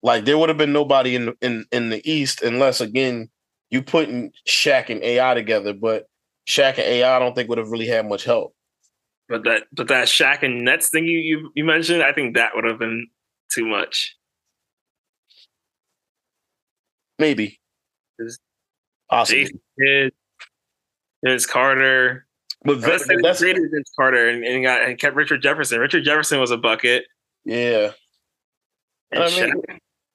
Like there would have been nobody in in in the East unless again you putting Shaq and AI together, but Shaq and AI I don't think would have really had much help. But that but that Shaq and Nets thing you you, you mentioned, I think that would have been too much. Maybe. Jason Vince Carter. But Let's say Vin- that's traded Vince Carter and, and got and kept Richard Jefferson. Richard Jefferson was a bucket. yeah. And I mean,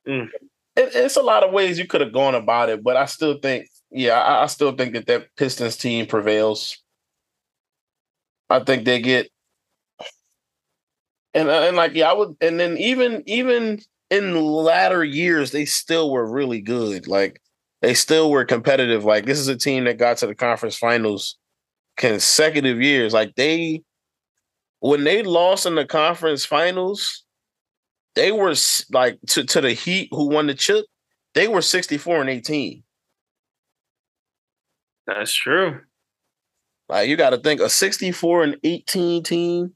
mm. it, it's a lot of ways you could have gone about it, but I still think, yeah, I, I still think that that Pistons team prevails. I think they get, and uh, and like yeah, I would, and then even even in latter years, they still were really good. Like they still were competitive. Like this is a team that got to the conference finals consecutive years. Like they, when they lost in the conference finals, they were like to, to the Heat who won the chip, they were 64 and 18. that's true. Like you got to think a 64 and 18 team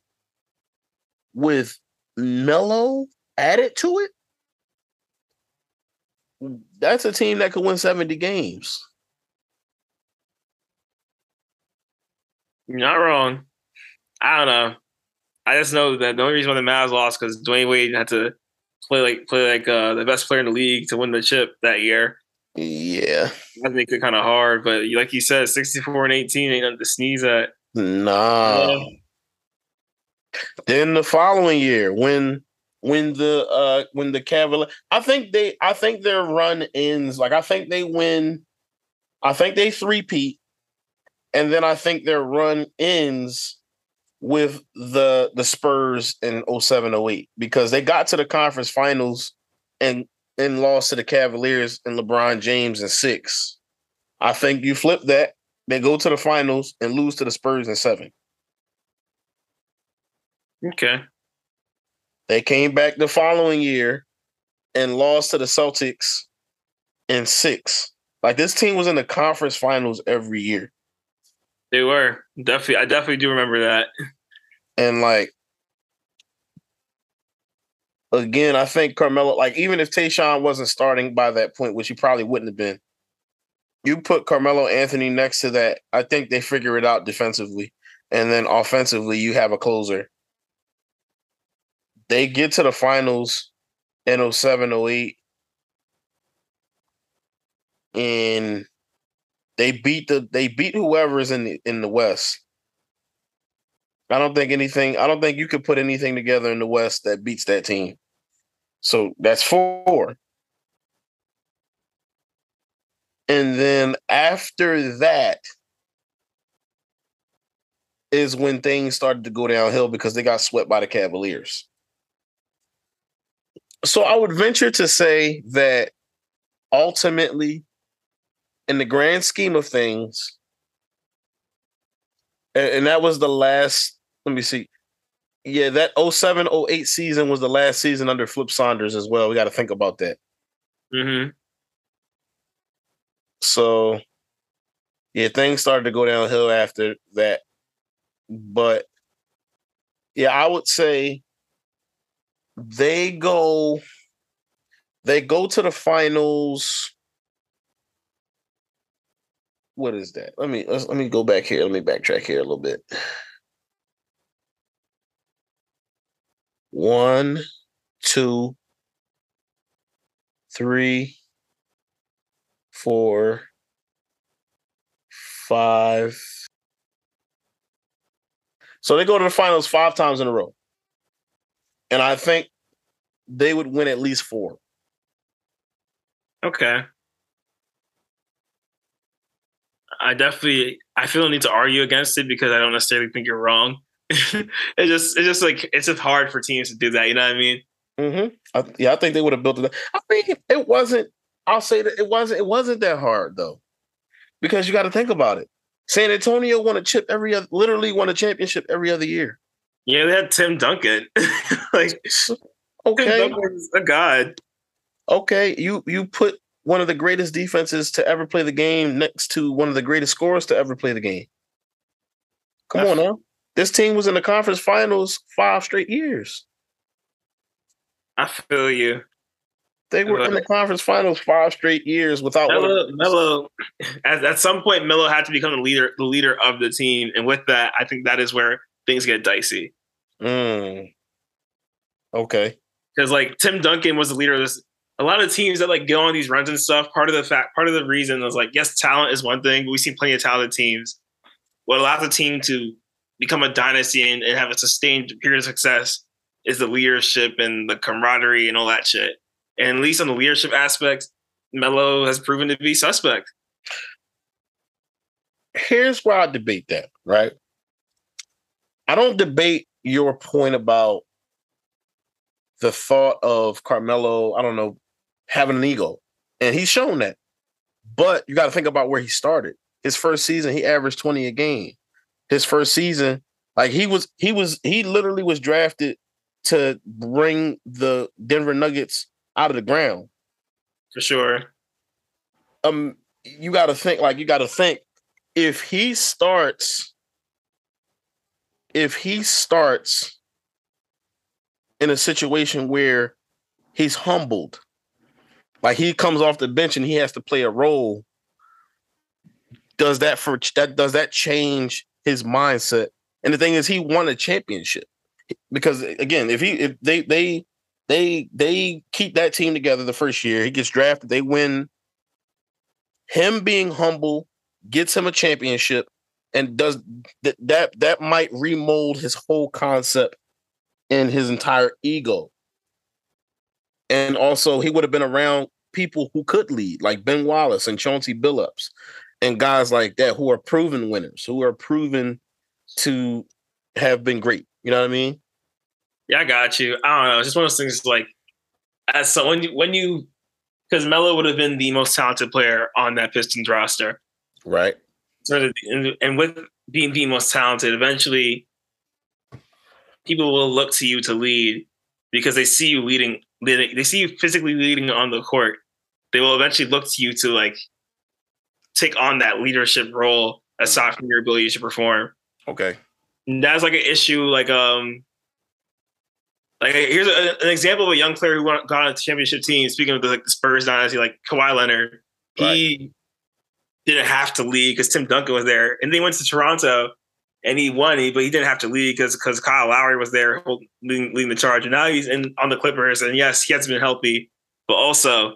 with Melo added to it. That's a team that could win 70 games. You're not wrong. I don't know. I just know that the only reason why the Mavs lost because Dwyane Wade had to play like play like uh, the best player in the league to win the chip that year. Yeah. That makes it kind of hard. But like you said, 64 and 18 ain't nothing to sneeze at. Nah. Yeah. Then the following year, when when the uh when the Cavalier, I think they I think their run ends like I think they win, I think they three-peat, and then I think their run ends with the the Spurs in 07 08 because they got to the conference finals and and lost to the Cavaliers and LeBron James in six. I think you flip that, they go to the finals and lose to the Spurs in seven. Okay. They came back the following year and lost to the Celtics in six. Like this team was in the conference finals every year. They were. Definitely I definitely do remember that. And like again, I think Carmelo, like even if Tayshaun wasn't starting by that point, which he probably wouldn't have been, you put Carmelo Anthony next to that, I think they figure it out defensively. And then offensively, you have a closer. They get to the finals in 07, 08. And they beat the they beat whoever's in the in the West. I don't think anything. I don't think you could put anything together in the West that beats that team. So that's four. And then after that is when things started to go downhill because they got swept by the Cavaliers. So I would venture to say that ultimately, in the grand scheme of things, and, that was the last, let me see. Yeah, that 07 08 season was the last season under Flip Saunders as well. We got to think about that. hmm So, yeah, things started to go downhill after that. But yeah, I would say they go They go to the finals. What is that? Let me let me go back here. Let me backtrack here a little bit. One, two, three, four, five. So they go to the finals five times in a row. And I think they would win at least four. Okay. I definitely I feel the need to argue against it because I don't necessarily think you're wrong. (laughs) it just it's just like it's just hard for teams to do that. You know what I mean? Mm-hmm. I, yeah, I think they would have built it. Up. I mean, it wasn't. I'll say that it wasn't. It wasn't that hard though, because you got to think about it. San Antonio won a chip every other, literally won a championship every other year. Yeah, they had Tim Duncan. (laughs) like, okay, Duncan's a god. Okay, you you put one of the greatest defenses to ever play the game next to one of the greatest scorers to ever play the game. Come on now. This team was in the conference finals five straight years. I feel you. They were in the conference finals five straight years without Melo. Melo at, at some point, Melo had to become the leader, the leader of the team, and with that, I think that is where things get dicey. Mm. Okay. Because like Tim Duncan was the leader of this. A lot of teams that like go on these runs and stuff. Part of the fact, part of the reason is like, yes, talent is one thing. But we see plenty of talented teams. What allows a team to become a dynasty and, and have a sustained period of success is the leadership and the camaraderie and all that shit. And at least on the leadership aspect, Melo has proven to be suspect. Here's where I debate that, right? I don't debate your point about the thought of Carmelo, I don't know, having an ego. And he's shown that. But you got to think about where he started. His first season, he averaged 20 a game. His first season, like he was, he was, he literally was drafted to bring the Denver Nuggets out of the ground. For sure. Um, you got to think like you got to think if he starts, if he starts in a situation where he's humbled, like he comes off the bench and he has to play a role. Does that for that does that change his mindset? And the thing is, he won a championship because again, if he if they they they they keep that team together the first year, he gets drafted, they win. Him being humble gets him a championship, and does that that that might remold his whole concept and his entire ego. And also, he would have been around people who could lead, like Ben Wallace and Chauncey Billups, and guys like that who are proven winners, who are proven to have been great. You know what I mean? Yeah, I got you. I don't know. It's just one of those things like as so when you when you because Melo would have been the most talented player on that Pistons roster. Right. So and, and with being the most talented, eventually people will look to you to lead because they see you leading, leading they see you physically leading on the court. They will eventually look to you to like take on that leadership role aside from your ability to perform. Okay. And that's like an issue like um like here's a, an example of a young player who got on a championship team. Speaking of the, like the Spurs dynasty, like Kawhi Leonard, he right. didn't have to lead because Tim Duncan was there, and then he went to Toronto and he won. He, but he didn't have to lead because because Kyle Lowry was there leading, leading the charge, and now he's in on the Clippers. And yes, he has been healthy, but also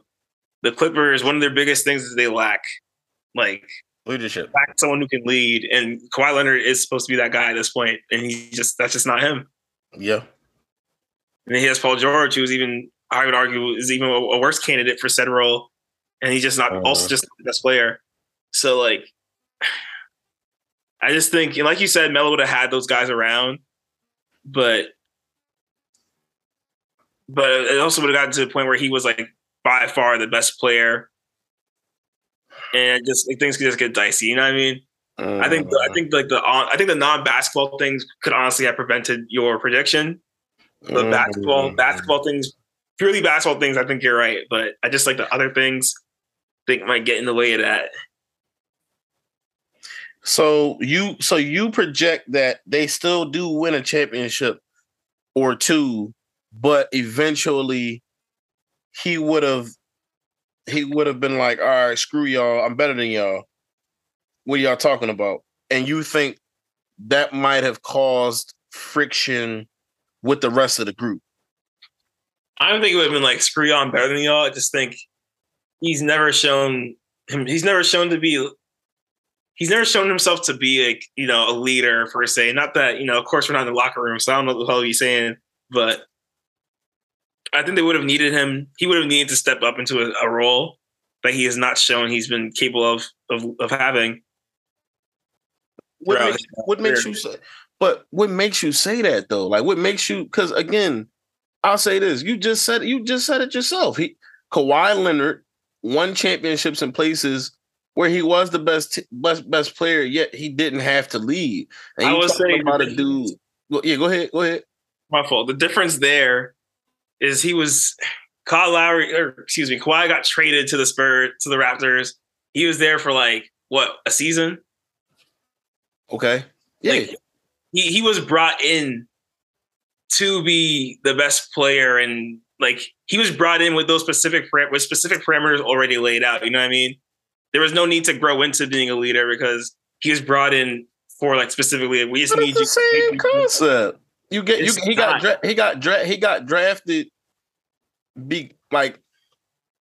the Clippers. One of their biggest things is they lack like leadership, someone who can lead, and Kawhi Leonard is supposed to be that guy at this point, and he just that's just not him. Yeah. And then he has Paul George, who's even I would argue is even a, a worse candidate for said role, and he's just not uh-huh. also just the best player. So like, I just think, like you said, Melo would have had those guys around, but but it also would have gotten to the point where he was like by far the best player, and just like, things could just get dicey. You know what I mean? Uh, I think I think like the I think the non basketball things could honestly have prevented your prediction the mm. basketball basketball things, purely basketball things, I think you're right. But I just like the other things think might get in the way of that. So you so you project that they still do win a championship or two, but eventually he would have he would have been like, all right, screw y'all, I'm better than y'all. What are y'all talking about? And you think that might have caused friction with the rest of the group? I don't think it would have been like screw y'all, I'm better than y'all. I just think he's never shown him. He's never shown to be. He's never shown himself to be a you know a leader per se. Not that you know, of course, we're not in the locker room, so I don't know what the hell he's saying, but I think they would have needed him. He would have needed to step up into a, a role that he has not shown he's been capable of of, of having. What makes, what makes you say? But what makes you say that though? Like, what makes you? Because again, I'll say this: you just said you just said it yourself. He Kawhi Leonard won championships in places where he was the best best best player, yet he didn't have to lead. And I was saying about a dude. Yeah, go ahead. Go ahead. My fault. The difference there is he was Kyle Lowry, or excuse me, Kawhi got traded to the Spurs to the Raptors. He was there for like what a season. Okay. Yeah. Like, he he was brought in to be the best player and like he was brought in with those specific with specific parameters already laid out. You know what I mean? There was no need to grow into being a leader because he was brought in for like specifically. We just but need the same concept. You get you, he got dra- he got dra- he got drafted. Be like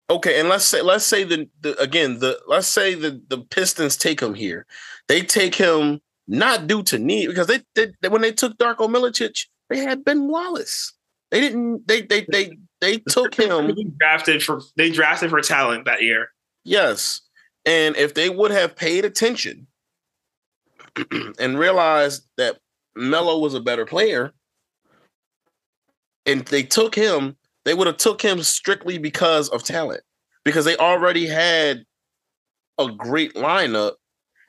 okay, and let's say let's say the, the again the let's say the the Pistons take him here. They take him not due to need because they, they, they when they took Darko Milicic, they had Ben Wallace. They didn't. They they they they took him drafted for they drafted for talent that year. Yes, and if they would have paid attention (clears throat) and realized that Melo was a better player, and they took him, they would have took him strictly because of talent, because they already had a great lineup.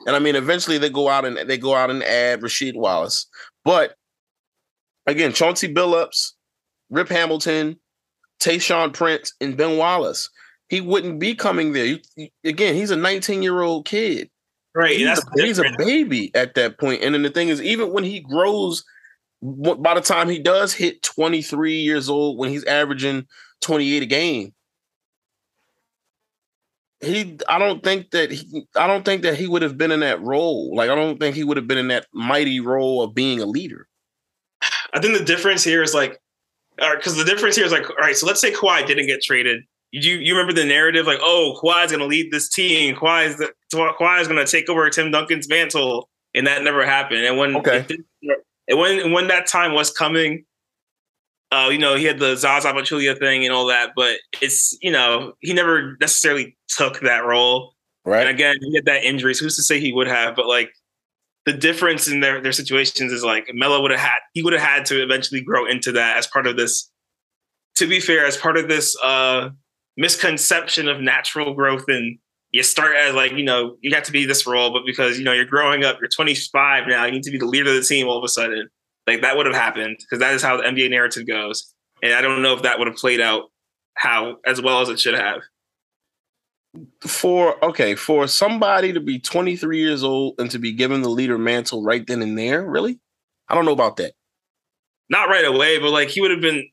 And I mean, eventually they go out and they go out and add Rasheed Wallace, but again, Chauncey Billups, Rip Hamilton, Tayshaun Prince, and Ben Wallace. He wouldn't be coming there. You, you, again, he's a 19 year old kid. Right. He's, a, he's a baby at that point. And then the thing is, even when he grows, by the time he does hit 23 years old, when he's averaging 28 a game, he I don't think that he I don't think that he would have been in that role. Like I don't think he would have been in that mighty role of being a leader. (sighs) I think the difference here is like because the difference here is like, all right, so let's say Kawhi didn't get traded. You you remember the narrative like, oh, Kawhi is going to lead this team. Kawhi is the, Kawhi is going to take over Tim Duncan's mantle, and that never happened. And when okay. it, and when when that time was coming, uh, you know, he had the Zaza Pachulia thing and all that, but it's you know he never necessarily took that role. Right. And again, he had that injury. So who's to say he would have? But like the difference in their their situations is like Melo would have had he would have had to eventually grow into that as part of this. To be fair, as part of this uh, misconception of natural growth, and you start as like you know you got to be this role, but because you know you're growing up, you're 25 now, you need to be the leader of the team. All of a sudden, like that would have happened because that is how the NBA narrative goes, and I don't know if that would have played out how as well as it should have. For okay for somebody to be 23 years old and to be given the leader mantle right then and there really? I don't know about that. Not right away but like he would have been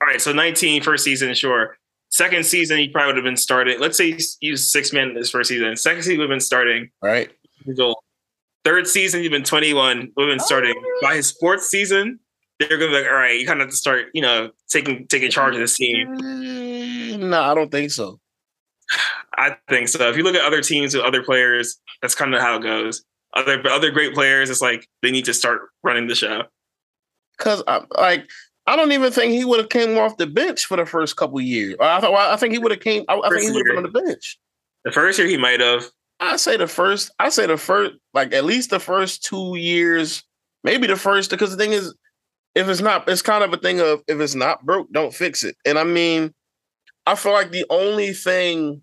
all right so 19 first season sure second season he probably would have been starting let's say he was six men this first season second season would have been starting right third season you've been 21 would have been starting oh. by his fourth season they're gonna be like all right you kind of have to start you know taking taking charge of this team mm, no i don't think so I think so. If you look at other teams with other players, that's kind of how it goes. Other other great players, it's like they need to start running the show. Because I'm, uh, like I don't even think he would have came off the bench for the first couple years. I thought I think he would have came. I, I think he would have been on the bench. The first year he might have. I say the first. I say the first, like at least the first two years, maybe the first. Because the thing is, if it's not, it's kind of a thing of if it's not broke, don't fix it. And I mean, I feel like the only thing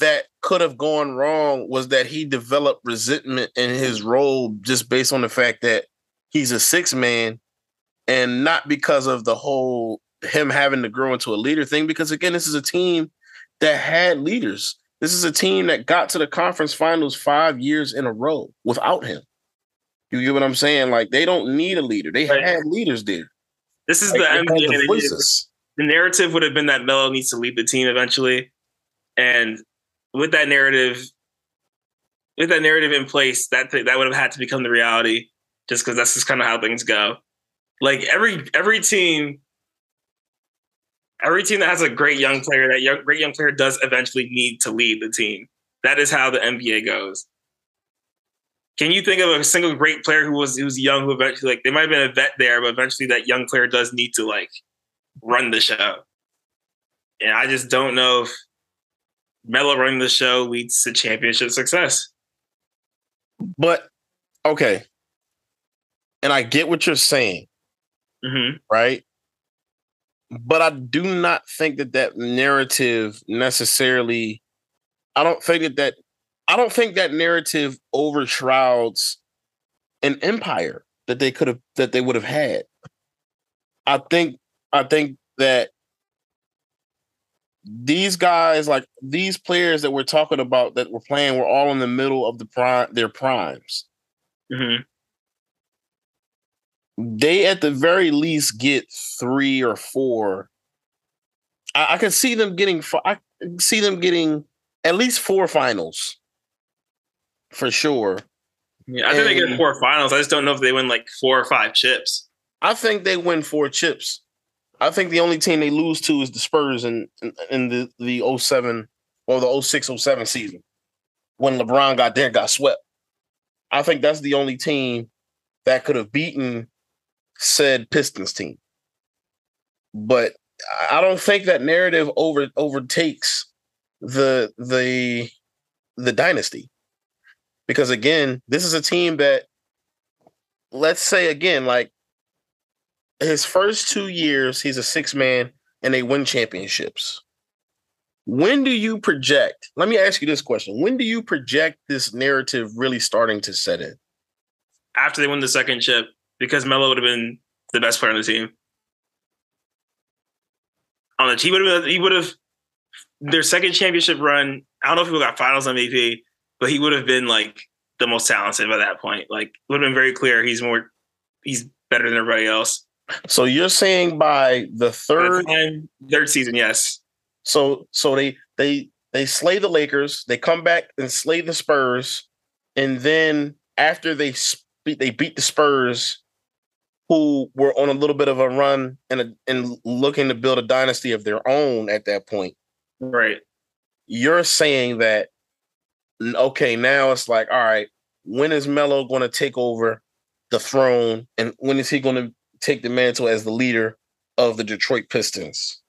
that could have gone wrong was that he developed resentment in his role just based on the fact that he's a six man and not because of the whole him having to grow into a leader thing. Because again, this is a team that had leaders. This is a team that got to the conference finals five years in a row without him. You get what I'm saying? Like they don't need a leader. They right. had leaders there. This is like, the NBA. The the narrative would have been that Melo needs to lead the team eventually, and with that narrative, with that narrative in place, that th- that would have had to become the reality, just because that's just kind of how things go. Like every every team, every team that has a great young player, that young, great young player does eventually need to lead the team. That is how the NBA goes. Can you think of a single great player who was who was young who eventually like they might have been a vet there, but eventually that young player does need to like run the show. And I just don't know if Melo running the show leads to championship success. But okay, and I get what you're saying, Mm-hmm. right? But I do not think that that narrative necessarily. I don't think that that. I don't think that narrative overshrouds an empire that they could have that they would have had. I think I think that these guys, like these players that we're talking about that were playing, were all in the middle of the prime their primes. Mm-hmm. They at the very least get three or four. I, I can see them getting. I see them getting at least four finals for sure. Yeah, I think they get four finals. I just don't know if they win like four or five chips. I think they win four chips. I think the only team they lose to is the Spurs in in, in the the 07 or the 06 07 season when LeBron got there and got swept. I think that's the only team that could have beaten said Pistons team. But I- don't think that narrative over overtakes the the the dynasty. Because again, this is a team that let's say again like his first two years, he's a six man and they win championships. When do you project? Let me ask you this question. When do you project this narrative really starting to set in? After they win the second chip, because Melo would have been the best player on the team. On the he would have he would have their second championship run. I don't know if he got finals MVP, but he would have been like the most talented by that point. Like would have been very clear he's more he's better than everybody else. So you're saying by the By the third, time- third season, yes. so so they they they slay the Lakers, they come back and slay the Spurs, and then after they sp- they beat the Spurs, who were on a little bit of a run and a, and looking to build a dynasty of their own at that point. Right. you're saying that okay now it's like all right when is Melo going to take over the throne and when is he going to take the mantle as the leader of the Detroit Pistons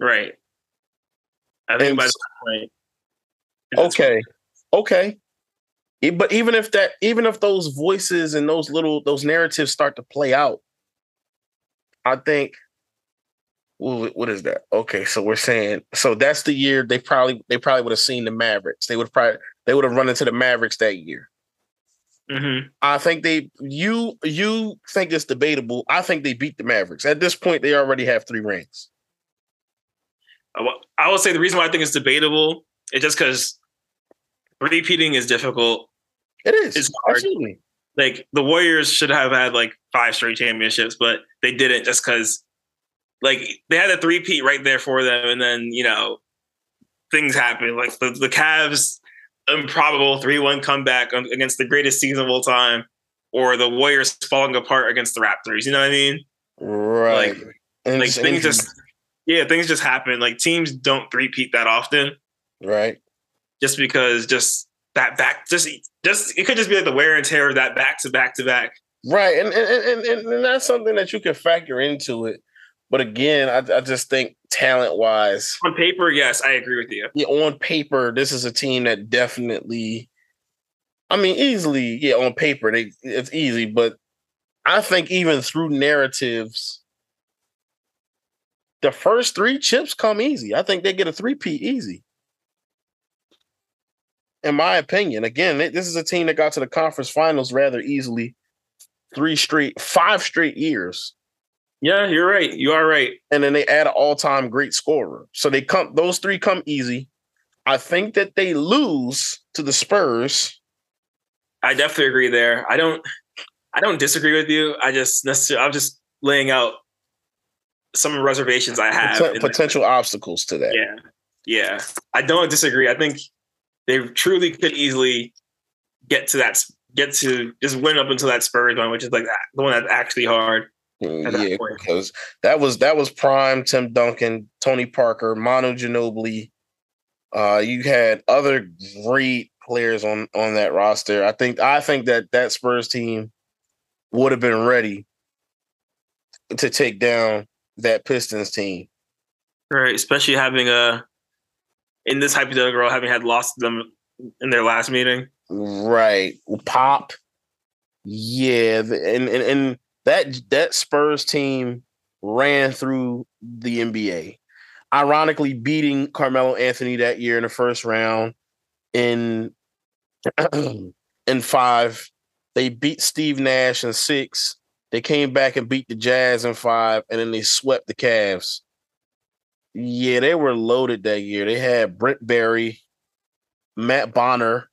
Right. I think And by s- point. okay okay But even if that even if those voices and those little those narratives start to play out I think well, what is that? Okay, so we're saying so that's the year they probably they probably would have seen the Mavericks. They would probably they would have run into the Mavericks that year. Mhm. I think they you you think it's debatable. I think they beat the Mavericks. At this point, they already have three rings. I will say the reason why I think it's debatable is just because repeating is difficult. It is It's hard. absolutely Like the Warriors should have had like five straight championships, but they didn't just because like they had a three peat right there for them, and then you know things happen. Like the the Cavs improbable three one comeback against the greatest season of all time, or the Warriors falling apart against the Raptors. You know what I mean? right. and Like things just yeah, things just happen. Like teams don't three peat that often. right. Just because just that back just just it could just be like the wear and tear of that back to back to back. Right, and and, and and that's something that you can factor into it. But again, I, I just think talent wise, On paper, yes, I agree with you. yeah, on paper, this is a team that definitely. I mean, easily, yeah, on paper, they it's easy, but I think even through narratives, the first three chips come easy. I think they get a three-peat easy. In my opinion, again, this is a team that got to the conference finals rather easily, three straight, five straight years, Yeah, you're right. You are right. and then they add an all-time great scorer. So they come; those three come easy. I think that they lose to the Spurs. I definitely agree there. I don't I don't disagree with you. I just necessarily I'm just laying out some reservations I have. Poten- potential obstacles to that. Yeah, yeah, I don't disagree. I think they truly could easily get to that, get to just win up until that Spurs one, which is like that, the one that's actually hard. Yeah, because that was that was prime Tim Duncan, Tony Parker, Manu Ginobili. Uh, you had other great players on on that roster. I think I think that that Spurs team would have been ready to take down that Pistons team. Right, especially having a in this hypothetical having had lost them in their last meeting. Right, Pop. Yeah, and and, and that that Spurs team ran through the NBA. Ironically, beating Carmelo Anthony that year in the first round in (clears throat) in five. They beat Steve Nash in six. They came back and beat the Jazz in five, and then they swept the Cavs. Yeah, they were loaded that year. They had Brent Barry, Matt Bonner,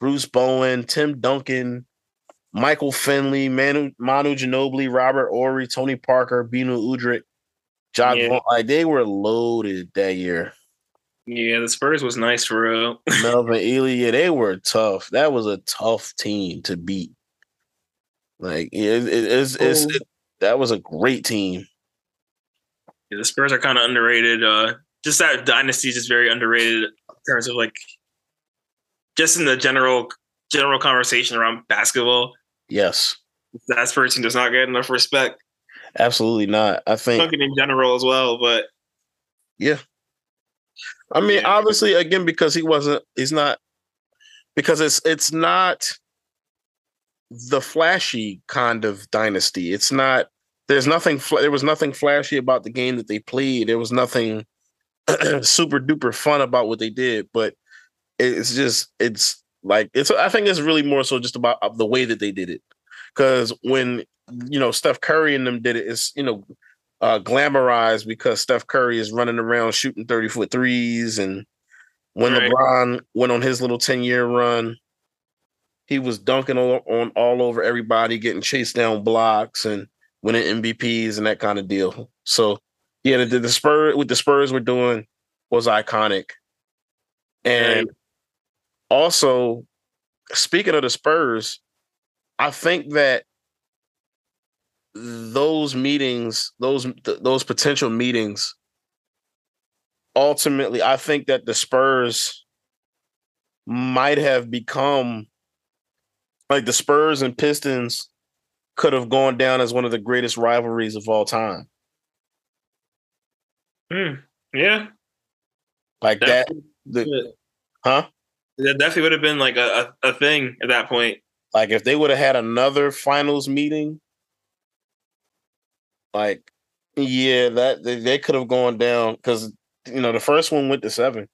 Bruce Bowen, Tim Duncan, Michael Finley, Manu, Manu Ginobili, Robert Horry, Tony Parker, Beno Udrih, John. Yeah. Like they were loaded that year. Yeah, the Spurs was nice for real. (laughs) Melvin Ely, yeah, they were tough. That was a tough team to beat. Like it, it, it's, it's oh. it, that was a great team. Yeah, the Spurs are kind of underrated. Uh, just that dynasty is just very underrated in terms of like just in the general general conversation around basketball. Yes, that Spurs team does not get enough respect. Absolutely not. I think in general as well, but yeah, I mean, obviously, again, because he wasn't, he's not, because it's it's not the flashy kind of dynasty. It's not. There's nothing. There was nothing flashy about the game that they played. There was nothing (clears throat) super duper fun about what they did. But it's just it's like it's. I think it's really more so just about uh, the way that they did it. Because when you know Steph Curry and them did it, it's you know uh, glamorized because Steph Curry is running around shooting 30 foot threes. And when right. LeBron went on his little 10 year run, he was dunking on, on, all over everybody, getting chased down blocks and winning MVPs and that kind of deal. So, yeah, the, the Spurs, what the Spurs were doing was iconic. And also, speaking of the Spurs, I think that those meetings, those th- those potential meetings, ultimately, I think that the Spurs might have become like the Spurs and Pistons could have gone down as one of the greatest rivalries of all time. Hmm. Yeah. Like definitely that. The, huh? That definitely would have been like a, a, a thing at that point. Like if they would have had another finals meeting like, yeah, that they, they could have gone down because you know the first one went to seven.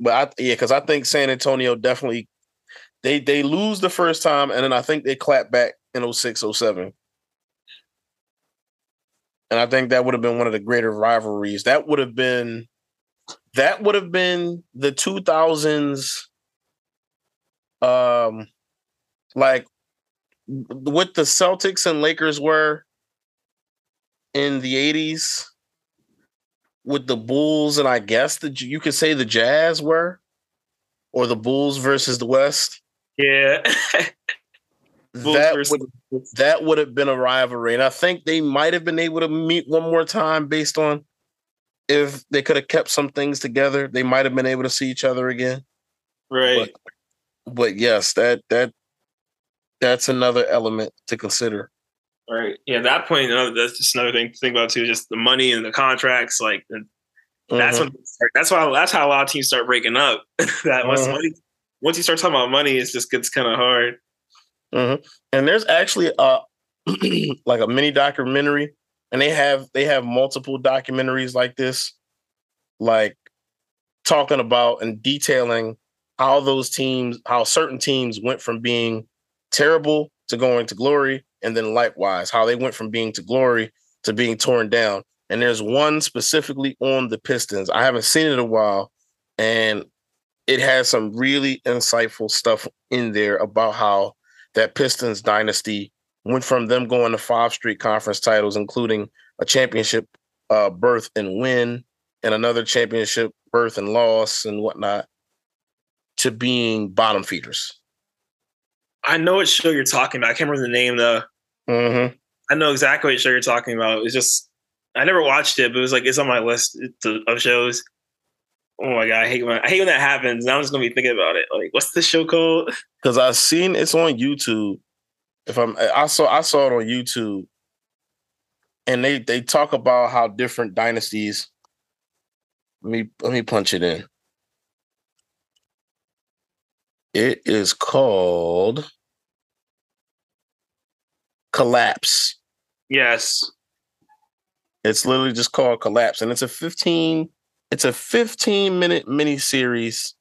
But I yeah, because I think San Antonio definitely they they lose the first time and then I think they clap back in 06, 07. And I think that would have been one of the greater rivalries. That would have been that would have been the 2000s um like what the Celtics and Lakers were in the 80s with the Bulls and I guess the you could say the Jazz were or the Bulls versus the West. Yeah. (laughs) that would that would have been a rivalry. And I think they might have been able to meet one more time based on if they could have kept some things together, they might have been able to see each other again. Right. But, but yes, that that that's another element to consider. Right. Yeah. At that point, that's just another thing to think about too. Just the money and the contracts. Like that's mm-hmm. when that's why that's how a lot of teams start breaking up. (laughs) that once mm-hmm. money, once you start talking about money, it just gets kind of hard. Mm-hmm. And there's actually a (clears throat) like a mini documentary, and they have they have multiple documentaries like this, like talking about and detailing how those teams, how certain teams went from being terrible to going to glory and then likewise how they went from being to glory to being torn down. And there's one specifically on the Pistons. I haven't seen it in a while, and it has some really insightful stuff in there about how that Pistons dynasty went from them going to five straight conference titles, including a championship uh, berth and win, and another championship berth and loss and whatnot, to being bottom feeders. I know what show you're talking about. I can't remember the name though. Mm-hmm. I know exactly what show you're talking about. It's just I never watched it, but it was like it's on my list of shows. Oh my god, I hate when I hate when that happens. Now I'm just gonna be thinking about it. Like, what's the show called? (laughs) Because I've seen it's on YouTube. If I'm, I saw I saw it on YouTube, and they they talk about how different dynasties. Let me let me punch it in. It is called Collapse. Yes. It's literally just called Collapse, and it's a 15 it's a 15 minute mini series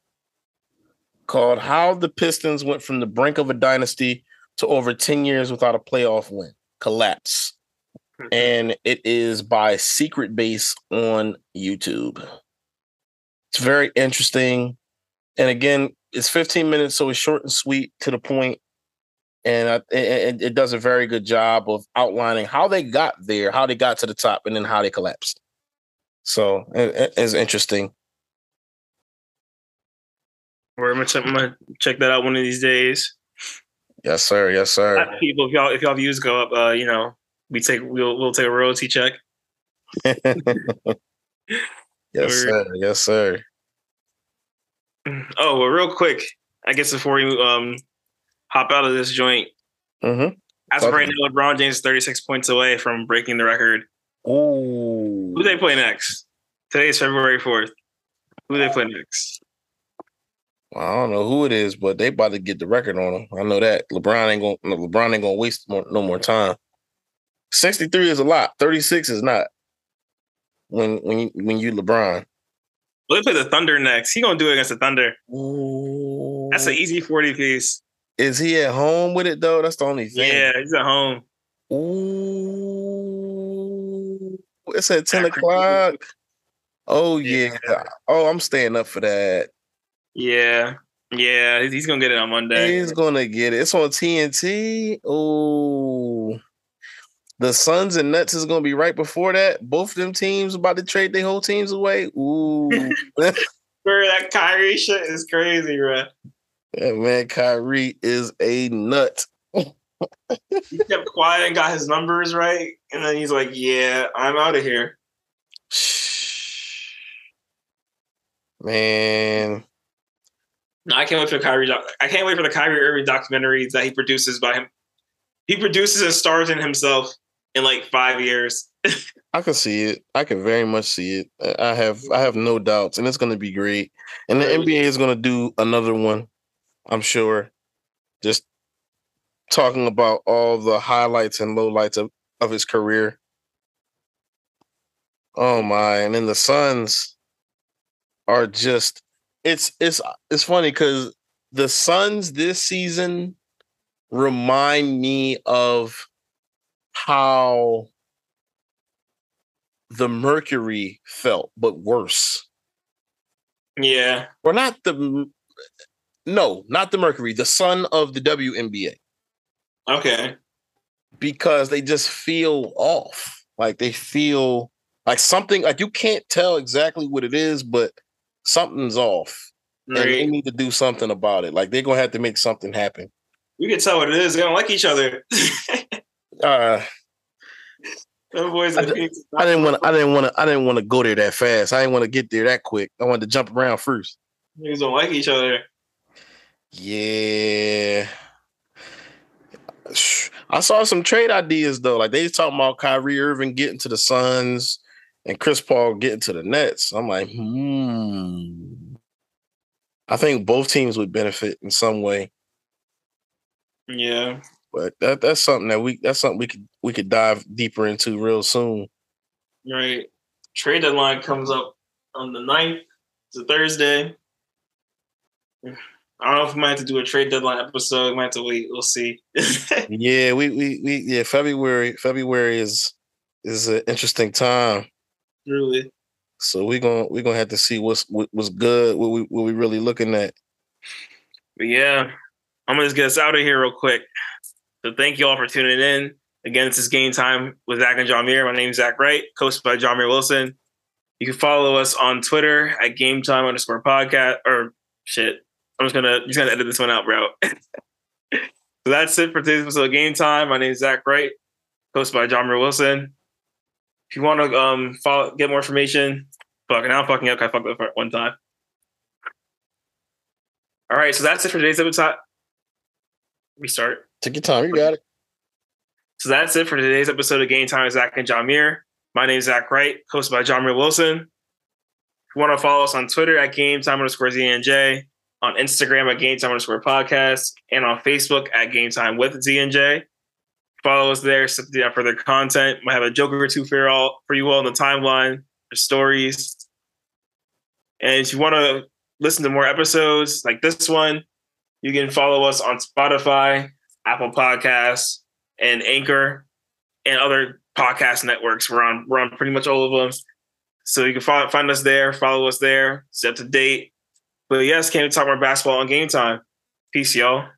called How the Pistons Went from the Brink of a Dynasty to Over 10 Years Without a Playoff Win. Collapse. Mm-hmm. And it is by Secret Base on YouTube. It's very interesting. And again, it's 15 minutes, so it's short and sweet to the point. And it, it does a very good job of outlining how they got there, how they got to the top, and then how they collapsed. So it, it's interesting. We're gonna check, I'm gonna check that out one of these days. Yes, sir. Yes, sir. People, if y'all if y'all views go up, uh, you know, we take we'll we'll take a royalty check. (laughs) yes, sir. Yes, sir. Oh well, real quick, I guess before you um hop out of this joint, mm-hmm. as of right now, LeBron James is 36 points away from breaking the record Ooh. Who they play next? Today is February 4th. Who they play next? Well, I don't know who it is, but they about to get the record on them. I know that LeBron ain't gonna LeBron ain't gonna waste more, no more time. 63 is a lot. 36 is not. When when you, when you LeBron. Well, they play the Thunder next. He gonna do it against the Thunder. Ooh. That's an easy 40 piece. Is he at home with it though? That's the only thing. Yeah, he's at home. Ooh, it's at ten o'clock. Oh yeah. Oh, I'm staying up for that. Yeah, yeah. He's gonna get it on Monday. He's gonna get it. It's on TNT. Oh, the Suns and Nets is gonna be right before that. Both of them teams about to trade their whole teams away. Ooh, (laughs) bro, that Kyrie shit is crazy, bro. Yeah, man, Kyrie is a nut he kept quiet and got his numbers right, and then he's like, "Yeah, I'm out of here." Man, no, I can't wait for the Kyrie. Doc- I can't wait for the Kyrie Irving documentaries that he produces by him. He produces and stars in himself in like five years. (laughs) I can see it. I can very much see it. I have I have no doubts, and it's going to be great. And the NBA is going to do another one, I'm sure. Just talking about all the highlights and lowlights of, of his career. Oh my, and then the Suns are just it's it's it's funny because the Suns this season remind me of how the Mercury felt, but worse. Yeah. Or not the no, not the Mercury, the sun of the WNBA. Okay. Because they just feel off. Like they feel like something like you can't tell exactly what it is, but something's off. Right. And they need to do something about it. Like they're gonna have to make something happen. You can tell what it is. They don't like each other. uh (laughs) boys I, I didn't want to. I didn't want to. I didn't want to go there that fast. I didn't want to get there that quick. I wanted to jump around first. Niggas don't like each other. Yeah. I saw some trade ideas though. Like they talking about Kyrie Irving getting to the Suns and Chris Paul getting to the Nets. I'm like, hmm. I think both teams would benefit in some way. Yeah. But that that's something that we that's something we could we could dive deeper into real soon. Right. Trade deadline comes up on the 9th. It's a Thursday. I don't know if we might have to do a trade deadline episode. We might have to wait. We'll see. (laughs) yeah, we, we we yeah, February February is is an interesting time. Really. So we're gonna we're gonna have to see what's what, what's good, what we what we really looking at. But yeah, I'm gonna just get us out of here real quick. So thank you all for tuning in. Again, this is Game Time with Zach and Jahmir. My name is Zach Wright, coached by Jahmir Wilson. You can follow us on Twitter at Game Time underscore podcast or shit. I'm just gonna just gonna edit this one out, bro. (laughs) so that's it for today's episode of Game Time. My name is Zach Wright, hosted by John Jahmir Wilson. If you want to um follow, get more information, fucking now I'm fucking up. I fucked up one time. All right, so that's it for today's episode. Restart. Take your time. You got it. So that's it for today's episode of Game Time with Zach and Jahmir. My name is Zach Wright, hosted by Jahmir Wilson. If you want to follow us on Twitter at Game Time underscore ZNJ, on Instagram at Game Time underscore podcast, and on Facebook at Game Time with ZNJ. Follow us there, set for further content. Might have a joke or two for you all for you all in the timeline, for stories. And if you want to listen to more episodes like this one, you can follow us on Spotify, Apple Podcasts, and Anchor, and other podcast networks. We're on we're on pretty much all of them. So you can find us there, follow us there, stay up to date. But yes, can't talk more basketball on game time. Peace, y'all.